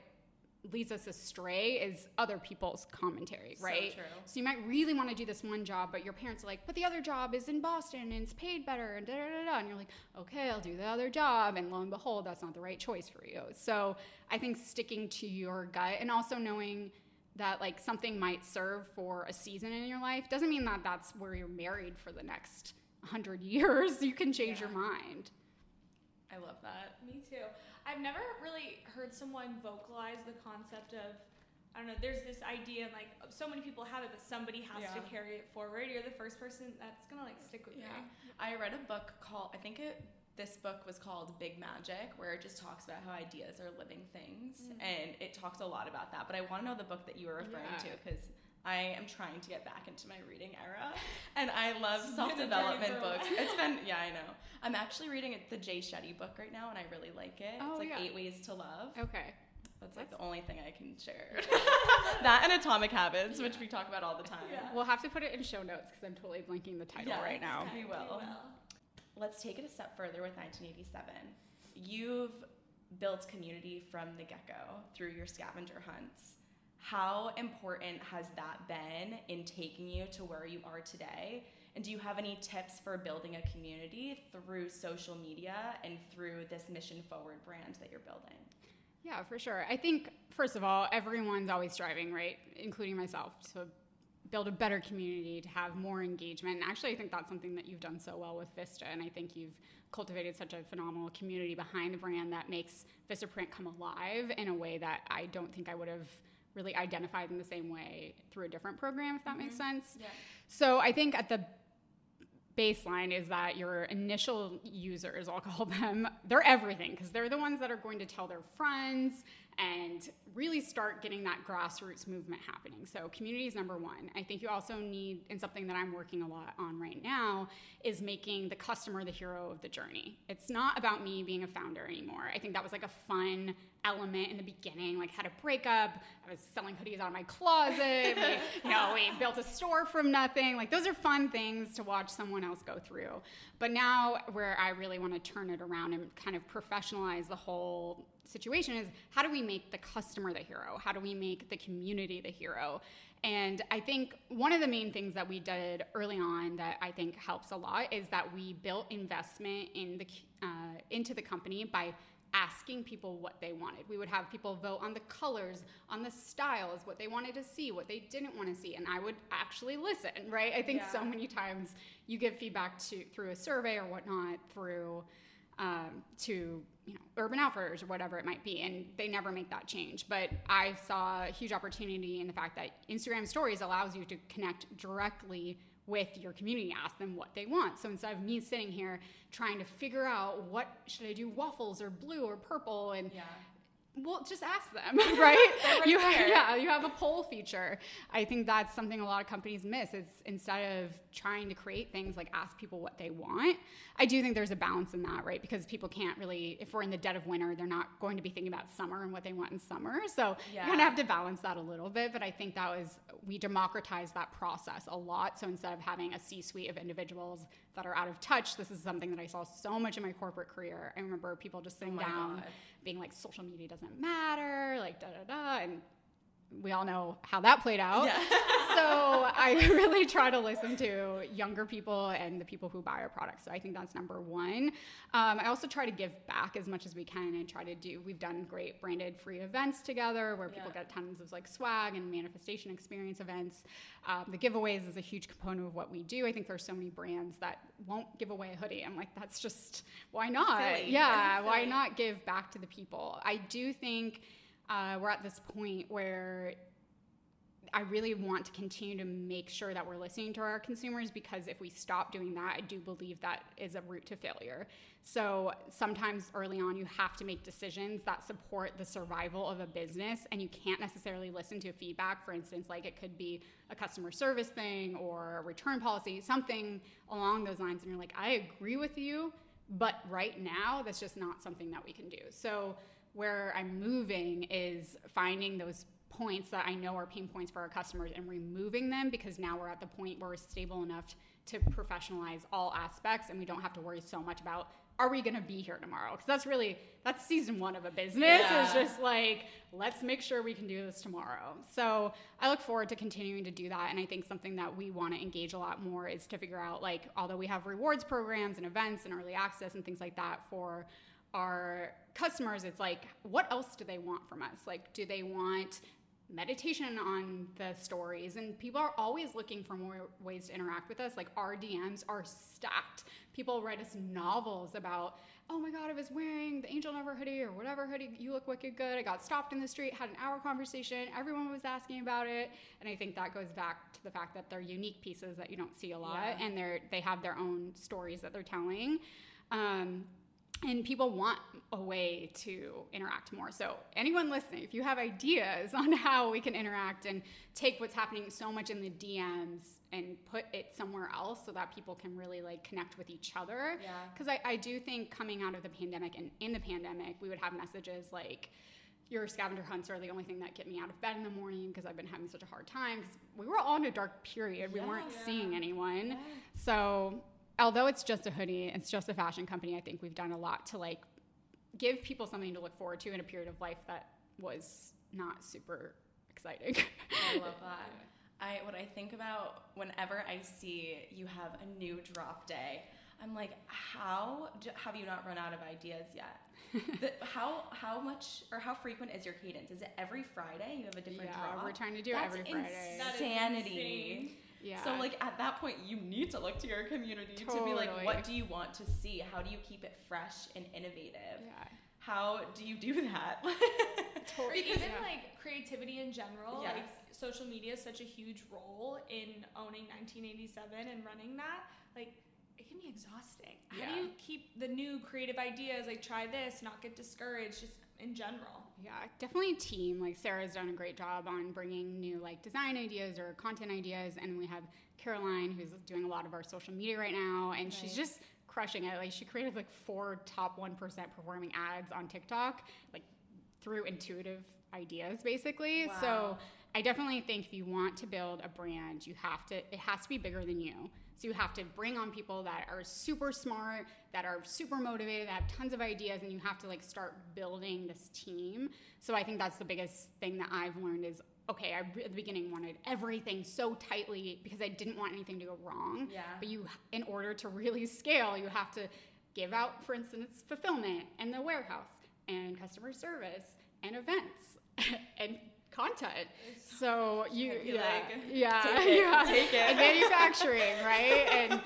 leads us astray is other people's commentary, So right? true. So you might really want to do this one job, but your parents are like, but the other job is in Boston and it's paid better and da da da da. And you're like, okay, I'll do the other job. And lo and behold, that's not the right choice for you. So I think sticking to your gut and also knowing that like something might serve for a season in your life doesn't mean that that's where you're married for the next 100 years. You can change Yeah. your mind. I love that. Me too. I've never really heard someone vocalize the concept of, I don't know, there's this idea, and like so many people have it, but somebody has to carry it forward. You're the first person that's gonna like stick with Yeah. me. I read a book called, I think it, this book was called Big Magic, where it just talks about how ideas are living things. Mm. And it talks a lot about that. But I want to know the book that you were referring Yeah. to because I am trying to get back into my reading era. And I love It's been a self development journey for a books. It's been, yeah, I know. I'm actually reading the Jay Shetty book right now, and I really like it. Oh, it's like yeah. Eight Ways to Love. Okay. That's like the only thing I can share. that and Atomic Habits, which we talk about all the time. Yeah. We'll have to put it in show notes because I'm totally blanking the title Yes. right now. We will. Let's take it a step further with 1987. You've built community from the get go through your scavenger hunts. How important has that been in taking you to where you are today? And do you have any tips for building a community through social media and through this mission forward brand that you're building? Yeah, for sure. I think, first of all, everyone's always striving, right? Including myself, to build a better community, to have more engagement. And actually, I think that's something that you've done so well with Vista. And I think you've cultivated such a phenomenal community behind the brand that makes Vistaprint come alive in a way that I don't think I would have really identified in the same way through a different program, if that makes mm-hmm. sense. Yeah. So I think at the baseline is that your initial users, I'll call them, they're everything because they're the ones that are going to tell their friends and really start getting that grassroots movement happening. So community is number one. I think you also need, and something that I'm working a lot on right now, is making the customer the hero of the journey. It's not about me being a founder anymore. I think that was like a fun element in the beginning, like had a breakup. I was selling hoodies out of my closet. we, you know, we built a store from nothing. Like those are fun things to watch someone else go through. But now where I really want to turn it around and kind of professionalize the whole situation is how do we make the customer the hero? How do we make the community the hero? And I think one of the main things that we did early on that I think helps a lot is that we built investment in the uh, into the company by asking people what they wanted. We would have people vote on the colors, on the styles, what they wanted to see, what they didn't want to see, and I would actually listen. Right? I think Yeah. so many times you give feedback to through a survey or whatnot through um, to you know urban outfitters or whatever it might be and they never make that change but i saw a huge opportunity in the fact that instagram stories allows you to connect directly with your community ask them what they want so instead of me sitting here trying to figure out what should i do waffles or blue or purple and Yeah. Well, just ask them, right? right you have, yeah, you have a poll feature. I think that's something a lot of companies miss. Is instead of trying to create things like ask people what they want, I do think there's a balance in that, right? Because people can't really, if we're in the dead of winter, they're not going to be thinking about summer and what they want in summer. So you kind of have to balance that a little bit. But I think that was we democratized that process a lot. So instead of having a C-suite of individuals that are out of touch, this is something that I saw so much in my corporate career. I remember people just sitting oh my down God. Being like social media doesn't matter, like da da da, and we all know how that played out. Yeah. so I really try to listen to younger people and the people who buy our products. So I think that's number one. Um, I also try to give back as much as we can and try to do. We've done great branded free events together where people Yeah. get tons of like swag and manifestation experience events. Um, the giveaways is a huge component of what we do. I think there's so many brands that won't give away a hoodie. I'm like, that's just why not? Silly. Yeah, why not give back to the people? I do think uh, we're at this point where I really want to continue to make sure that we're listening to our consumers because if we stop doing that, I do believe that is a route to failure. So sometimes early on, you have to make decisions that support the survival of a business, and you can't necessarily listen to feedback. For instance, like it could be a customer service thing or a return policy, something along those lines, and you're like, I agree with you, but right now, that's just not something that we can do. So where I'm moving is finding those points that I know are pain points for our customers and removing them because now we're at the point where we're stable enough to professionalize all aspects and we don't have to worry so much about are we going to be here tomorrow? Because that's really that's season one of a business. Yeah. is just like let's make sure we can do this tomorrow. So i look forward to continuing to do that. And i think something that we want to engage a lot more is to figure out like although we have rewards programs and events and early access and things like that for our customers it's like what else do they want from us? Like do they want meditation on the stories? And people are always looking for more ways to interact with us. Like our dms are stacked. People write us novels about oh my god i was wearing the angel never hoodie or whatever hoodie. You look wicked good. I got stopped in the street had an hour conversation. Everyone was asking about it. And i think that goes back to the fact that they're unique pieces that you don't see a lot Yeah. and they're they have their own stories that they're telling. Um, and people want a way to interact more. So, anyone listening, if you have ideas on how we can interact and take what's happening so much in the DMs and put it somewhere else so that people can really like connect with each other. Yeah. Because I, I do think coming out of the pandemic and in the pandemic, we would have messages like, your scavenger hunts are the only thing that get me out of bed in the morning because I've been having such a hard time. Because we were all in a dark period. We Yeah. weren't Yeah. seeing anyone. So, although it's just a hoodie, it's just a fashion company, I think we've done a lot to like give people something to look forward to in a period of life that was not super exciting. I love that. I what I think about whenever I see you have a new drop day, I'm like, how do, have you not run out of ideas yet? the, how how much or how frequent is your cadence? Is it every Friday you have a different yeah, drop? we're trying to do it That's every Friday. That is insanity. Yeah. So like at that point, you need to look to your community to be like, what do you want to see? How do you keep it fresh and innovative? yeah. How do you do that? Or Totally. even Yeah. like creativity in general, Yes. like social media is such a huge role in owning 1987 and running that. Like it can be exhausting. How do you keep the new creative ideas? Like try this, not get discouraged, just in general. Yeah, definitely a team. Like Sarah's done a great job on bringing new like design ideas or content ideas, and we have Caroline who's doing a lot of our social media right now, and she's just crushing it. Like she created like four top one percent performing ads on TikTok, like through intuitive ideas basically. Wow. So I definitely think if you want to build a brand, you have to it has to be bigger than you. So you have to bring on people that are super smart, that are super motivated, that have tons of ideas and you have to like start building this team. So I think that's the biggest thing that I've learned is okay, I at the beginning wanted everything so tightly because I didn't want anything to go wrong. Yeah. But you in order to really scale, you have to give out for instance fulfillment and the warehouse and customer service and events and content. So you yeah, like, yeah, "Take it, yeah. take it." and manufacturing, right? And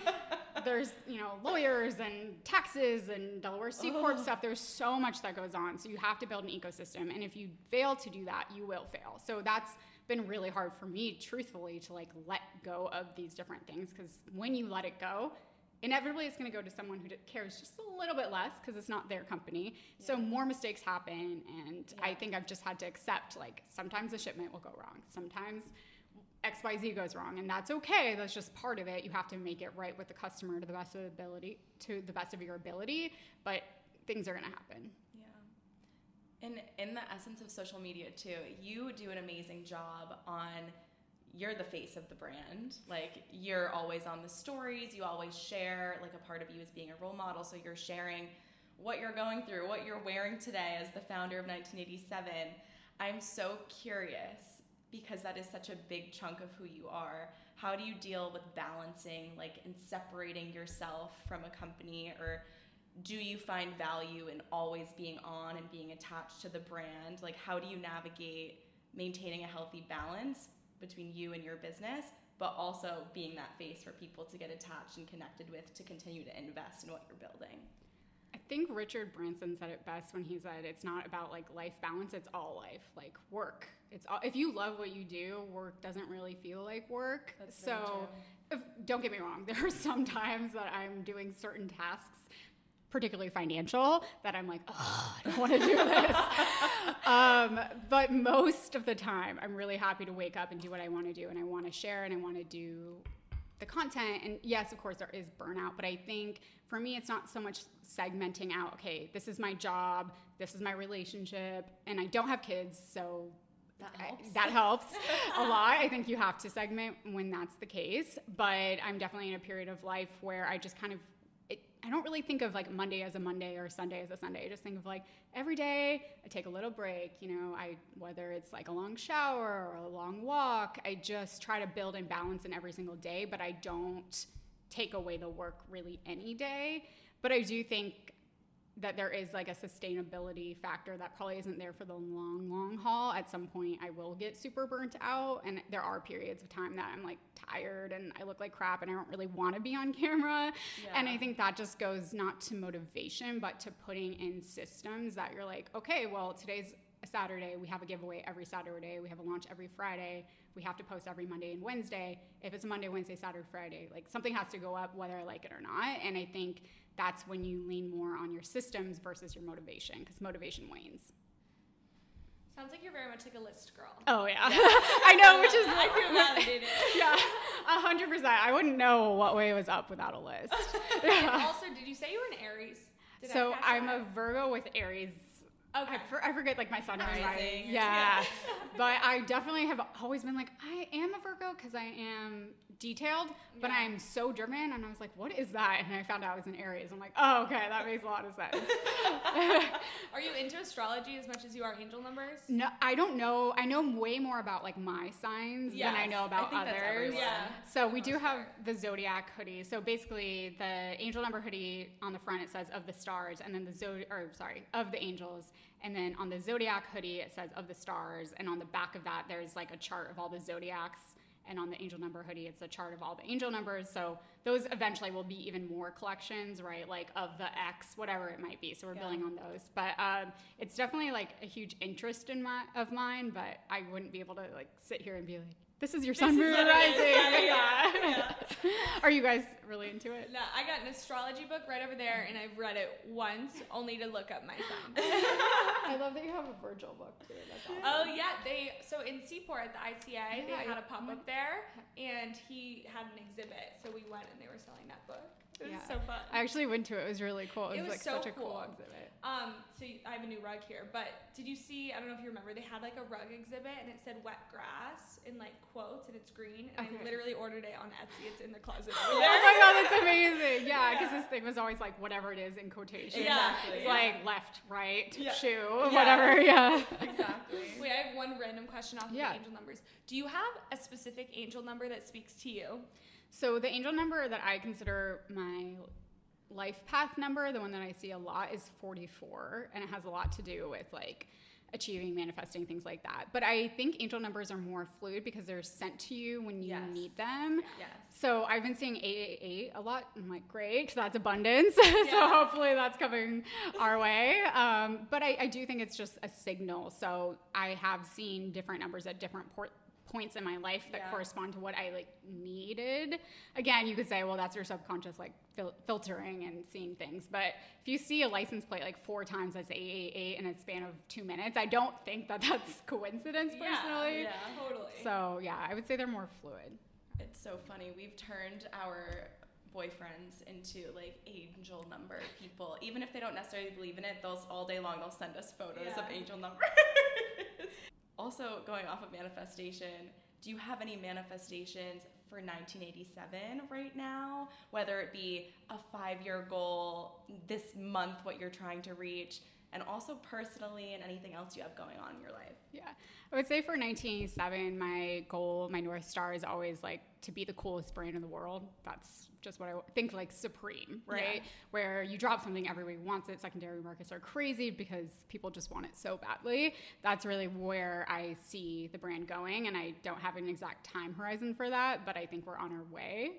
there's you know lawyers and taxes and Delaware C corp Ugh. stuff. There's so much that goes on. So you have to build an ecosystem, and if you fail to do that, you will fail. So that's been really hard for me, truthfully, to like let go of these different things because when you let it go. Inevitably, it's going to go to someone who cares just a little bit less because it's not their company. So more mistakes happen, and I think I've just had to accept like sometimes the shipment will go wrong, sometimes XYZ goes wrong, and that's okay. That's just part of it. You have to make it right with the customer to the best of the ability, to the best of your ability, but things are going to happen. Yeah. And in the essence of social media too, you do an amazing job on you're the face of the brand. Like you're always on the stories, you always share like a part of you as being a role model, so you're sharing what you're going through, what you're wearing today as the founder of 1987. I'm so curious because that is such a big chunk of who you are. How do you deal with balancing like and separating yourself from a company or do you find value in always being on and being attached to the brand? Like, how do you navigate maintaining a healthy balance between you and your business, but also being that face for people to get attached and connected with to continue to invest in what you're building? I think Richard Branson said it best when he said it's not about like life balance, it's all life, like work. It's all, if you love what you do, work doesn't really feel like work. That's so, if, don't get me wrong, there are some times that I'm doing certain tasks, particularly financial, that I'm like, oh, I don't want to do this. um, but most of the time, I'm really happy to wake up and do what I want to do, and I want to share, and I want to do the content and yes of course there is burnout but i think for me it's not so much segmenting out okay this is my job this is my relationship and i don't have kids so That I- helps. that helps a lot i think you have to segment when that's the case but i'm definitely in a period of life where i just kind of i don't really think of like monday as a monday or sunday as a sunday. I just think of like every day i take a little break you know i whether it's like a long shower or a long walk i just try to build in balance in every single day but i don't take away the work really any day. But i do think that there is like a sustainability factor that probably isn't there for the long long haul. At some point i will get super burnt out and there are periods of time that i'm like tired and i look like crap and i don't really want to be on camera. And i think that just goes not to motivation but to putting in systems that you're like okay well today's a saturday we have a giveaway every saturday we have a launch every friday we have to post every monday and wednesday if it's monday wednesday saturday friday like something has to go up whether i like it or not and i think that's when you lean more on your systems versus your motivation because motivation wanes. Sounds like you're very much like a list girl. Oh yeah, I know, which is validated. yeah, a hundred percent. I wouldn't know what way was up without a list. And also, did you say you were an Aries? Did so I'm a Virgo with Aries. Okay. I, for, I forget like my sun Rising. rising. Yeah. Yeah, but I definitely have always been like I am a Virgo because I am detailed, but Yeah. I'm so German. And I was like, what is that? And I found out I was an Aries. I'm like, oh okay, that makes a lot of sense. Are you into astrology as much as you are angel numbers? No, I don't know. I know way more about like my signs than I Yes, know I about think others. everyone. Yeah. So we do Most have part. the zodiac hoodie. So basically, the angel number hoodie on the front it says of the stars, and then the zodi or sorry of the angels, and then on the zodiac hoodie it says of the stars, and on the back of that there's like a chart of all the zodiacs. And on the angel number hoodie, it's a chart of all the angel numbers. So those eventually will be even more collections, right? Like of the X, whatever it might be. So we're Yeah. building on those. But um, it's definitely like a huge interest in my of mine. But I wouldn't be able to like sit here and be like, "This is your sun, moon, what and it rising." is. Yeah, Yeah. Are you guys really into it? No, I got an astrology book right over there, and I've read it once only to look up my sign. I love that you have a Virgil book too. That's awesome. Oh yeah, they so in Seaport at the ICA they had a pop up there, and he had an exhibit, so we went and they were selling that book. It was Yeah. so fun. I actually went to it. It was really cool. It was, It was like so such a cool cool. exhibit. Um, so I have a new rug here, but did you see? I don't know if you remember. They had like a rug exhibit, and it said "wet grass" in like quotes, and it's green. And I literally ordered it on Etsy. It's in the closet. Oh my god, that's amazing! Yeah, because Yeah. this thing was always like whatever it is in quotation. Yeah. Exactly. It's Yeah. like left, right, Yeah. shoe, Yeah. whatever. Yeah. Exactly. Wait, I have one random question off of Yeah. the angel numbers. Do you have a specific angel number that speaks to you? So the angel number that I consider my life path number, the one that I see a lot, is 44, and it has a lot to do with like achieving, manifesting, things like that. But I think angel numbers are more fluid because they're sent to you when you Yes. need them. Yes. So I've been seeing 888 a lot. I'm like, great, because that's abundance. so hopefully that's coming our way. Um, but I, I do think it's just a signal. So I have seen different numbers at different port points in my life that Yeah. correspond to what I like needed. Again, you could say, well, that's your subconscious like fil- filtering and seeing things. But if you see a license plate like four times that's 888 in a span of two minutes, I don't think that that's coincidence personally. Yeah. Totally. So yeah, I would say they're more fluid. It's so funny. We've turned our boyfriends into like angel number people. Even if they don't necessarily believe in it, they'll all day long they'll send us photos of angel numbers. also, going off of manifestation, do you have any manifestations for 1987 right now? Whether it be a five-year goal this month, what you're trying to reach, and also personally and anything else you have going on in your life. Yeah. I would say for 1987, my goal, my North Star is always like to be the coolest brand in the world. That's just what I think like supreme, right? Yeah. Where you drop something, everybody wants it. Secondary markets are crazy because people just want it so badly. That's really where I see the brand going. And I don't have an exact time horizon for that, but I think we're on our way.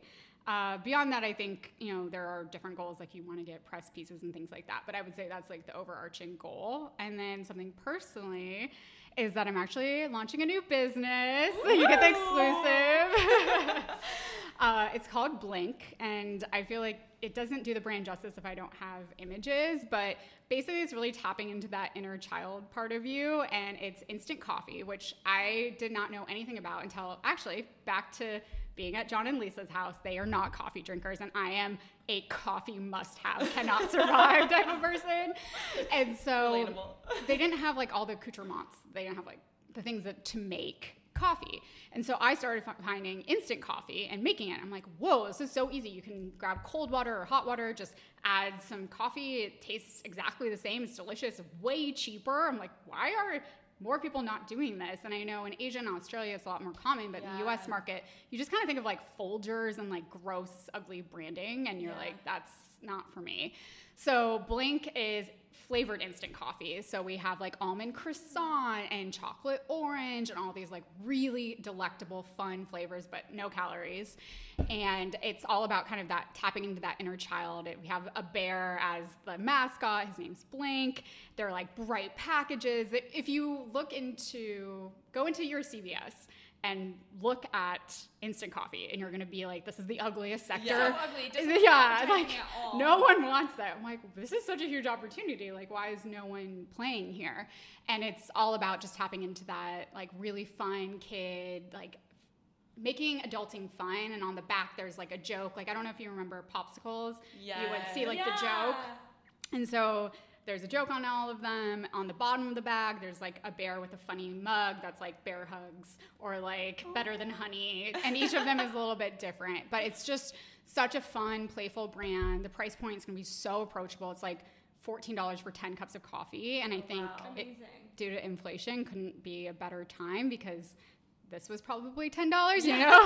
Uh, beyond that, I think you know there are different goals, like you want to get press pieces and things like that. But I would say that's like the overarching goal. And then something personally is that I'm actually launching a new business. You get the exclusive. uh, it's called Blink, and I feel like it doesn't do the brand justice if I don't have images. But basically, it's really tapping into that inner child part of you, and it's instant coffee, which I did not know anything about until actually back to being at John and Lisa's house, they are not coffee drinkers, and I am a coffee must have, cannot survive type of person. And so Relatable. they didn't have like all the accoutrements, they didn't have like the things that to make coffee. And so I started finding instant coffee and making it. I'm like, whoa, this is so easy. You can grab cold water or hot water, just add some coffee. It tastes exactly the same. It's delicious, way cheaper. I'm like, why are more people not doing this? And I know in Asia and Australia it's a lot more common, but in the US market, you just kind of think of like Folgers and like gross, ugly branding, and you're Yeah. like, that's not for me. So Blink is flavored instant coffee. So we have like almond croissant and chocolate orange and all these like really delectable, fun flavors, but no calories. And it's all about kind of that tapping into that inner child. We have a bear as the mascot. His name's Blink. They're like bright packages. If you look into, go into your CVS and look at instant coffee and you're going to be like this is the ugliest sector. Yeah. So ugly. Yeah like appetizing at all. no one wants that. I'm like this is such a huge opportunity. Like why is no one playing here? And it's all about just tapping into that like really fun kid like making adulting fun. And on the back there's like a joke. Like i don't know if you remember popsicles. You would see like the joke. And so there's a joke on all of them. On the bottom of the bag, there's like a bear with a funny mug that's like bear hugs or like better than honey. And each of them is a little bit different, but it's just such a fun, playful brand. The price point is going to be so approachable. It's like $14 for 10 cups of coffee. And I oh, think wow. it, due to inflation couldn't be a better time because this was probably ten dollars. You know,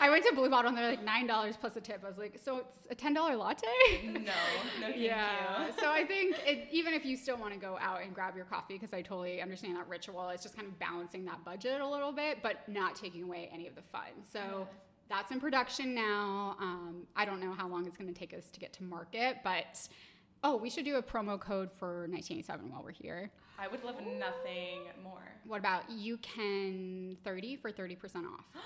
I went to Blue Bottle and they're like nine dollars plus a tip. I was like, so it's a ten dollar latte. No, no, thank yeah. you. so I think it, even if you still want to go out and grab your coffee, because I totally understand that ritual, it's just kind of balancing that budget a little bit, but not taking away any of the fun. So. That's in production now. Um, I don't know how long it's going to take us to get to market, but oh, we should do a promo code for 1987 while we're here. I would love nothing more. What about you can 30 for 30% off?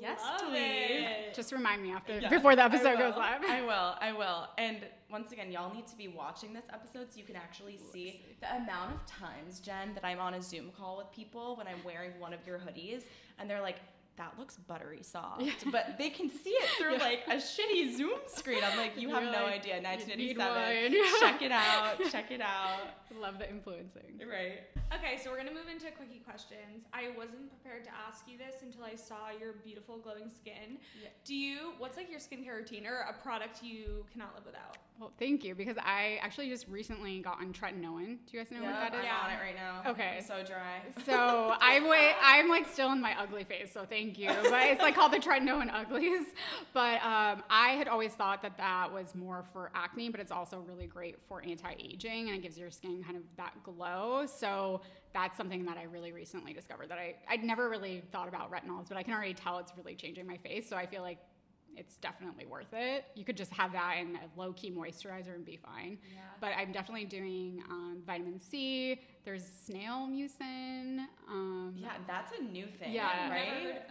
Yes, Love please. it. Just remind me after Yes, before the episode goes live. I will. I will. And once again, y'all need to be watching this episode so you can actually see the amount of times, Jen, that I'm on a Zoom call with people when I'm wearing one of your hoodies and they're like, that looks buttery soft. But they can see it through Yeah. like a shitty Zoom screen. I'm like, you have You're no like, idea. "You 1987. one." Check it out. Check it out. Love the influencing. Right. Okay, so we're gonna move into quickie questions. I wasn't prepared to ask you this until I saw your beautiful glowing skin. Yeah. Do you? What's like your skincare routine or a product you cannot live without? Well, thank you because I actually just recently got on tretinoin. Do you guys know what that is? I'm on it right now. Okay. I'm so dry. So I'm wait, I'm like still in my ugly phase, so thank you. But it's like called the tretinoin uglies. But um, I had always thought that that was more for acne, but it's also really great for anti-aging and it gives your skin kind of that glow. So that's something that I really recently discovered that I I'd never really thought about retinols, but I can already tell it's really changing my face. So I feel like it's definitely worth it. You could just have that in a low key moisturizer and be fine. Yeah. But I'm definitely doing um, vitamin C. There's snail mucin. Um, Yeah, that's a new thing. Yeah. I've Right.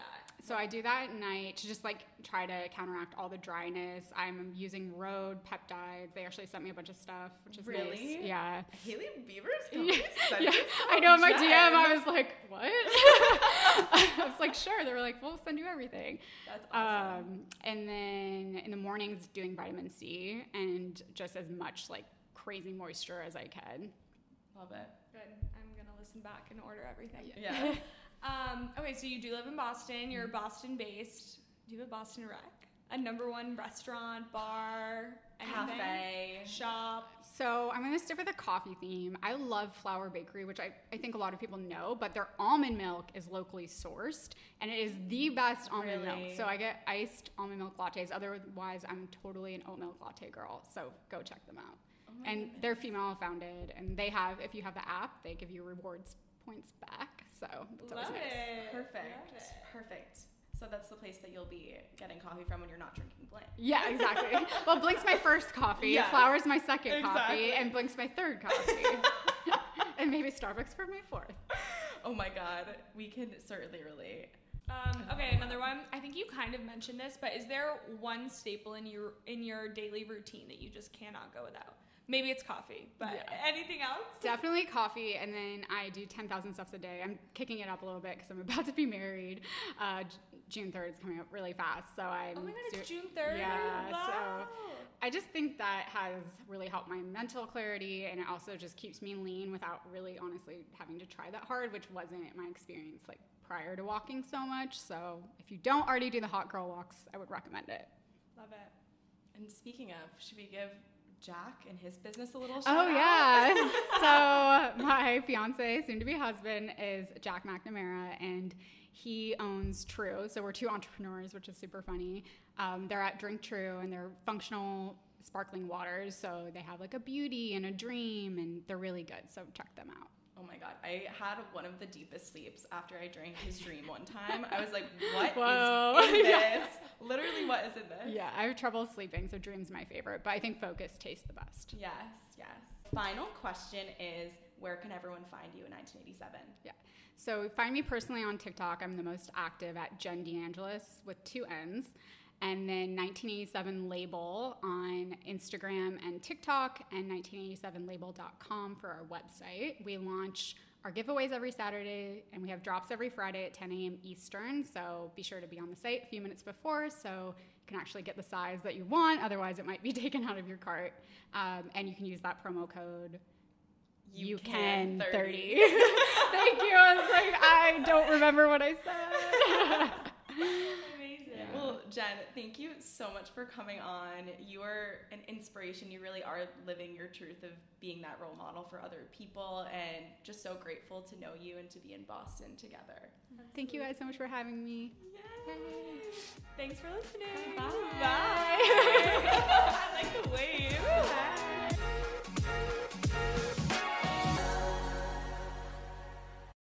Never heard of that. So I do that at night to just like try to counteract all the dryness. I'm using Rhode peptides. They actually sent me a bunch of stuff, which is Really? nice. Yeah. Hailey Bieber's Yeah, yeah. I know in my some, DM, I was like, what? I was like, sure. They were like, we'll send you everything. That's awesome. Um, and then in the mornings, doing vitamin C and just as much like crazy moisture as I can. Love it. Good. I'm gonna listen back and order everything. Yeah. Um, okay, so you do live in Boston. You're Boston based. Do you have a Boston rec? A number one restaurant, bar, anything? Cafe. shop. So I'm gonna stick with a coffee theme. I love Flour Bakery, which I, I think a lot of people know, but their almond milk is locally sourced and it is the best almond milk. So I get iced almond milk lattes. Otherwise, I'm totally an oat milk latte girl. So go check them out. Oh and goodness. they're female founded and they have, if you have the app, they give you rewards points back. So that's always Love nice. it. Perfect. Love it. Perfect. So that's the place that you'll be getting coffee from when you're not drinking Blink. Yeah, exactly. well, Blink's my first coffee, Yes. Flour's my second Exactly. coffee, and Blink's my third coffee. and maybe Starbucks for my fourth. Oh my god, we can certainly relate. Um, okay, another one. I think you kind of mentioned this, but is there one staple in your in your daily routine that you just cannot go without? Maybe it's coffee, but Yeah. anything else? Definitely coffee, and then I do 10,000 steps a day. I'm kicking it up a little bit because I'm about to be married. Uh, June 3rd is coming up really fast, so I'm. Oh my god, it's June third. Yeah, wow. so- I just think that has really helped my mental clarity, and it also just keeps me lean without really, honestly, having to try that hard, which wasn't my experience like prior to walking so much. So if you don't already do the hot girl walks, I would recommend it. Love it. And speaking of, should we give Jack and his business a little Oh yeah. so my fiance, soon to be husband, is Jack McNamara, and he owns True. So we're two entrepreneurs, which is super funny. Um, they're at Drink True, and they're functional sparkling waters. So they have like a beauty and a dream, and they're really good. So check them out. Oh my god, I had one of the deepest sleeps after I drank his dream one time. I was like, what is Whoa. in this? Yeah. Literally, what is in this? Yeah, I have trouble sleeping, so Dream's my favorite, but I think Focus tastes the best. Yes, yes. Final question is where can everyone find you in 1987? Yeah. So find me personally on TikTok. I'm the most active at Jen DeAngelis with two N's. And then 1987 Label on Instagram and TikTok, and 1987label.com for our website. We launch our giveaways every Saturday, and we have drops every Friday at 10 a.m. Eastern. So be sure to be on the site a few minutes before so you can actually get the size that you want. Otherwise, it might be taken out of your cart. Um, and you can use that promo code you, can, 30. Thank you. I was like, I don't remember what I said. Jen, thank you so much for coming on. You are an inspiration. You really are living your truth of being that role model for other people, and just so grateful to know you and to be in Boston together. Absolutely. Thank you guys so much for having me. Yay. Yay. Thanks for listening. Bye. Bye. Bye. I like the wave. Bye.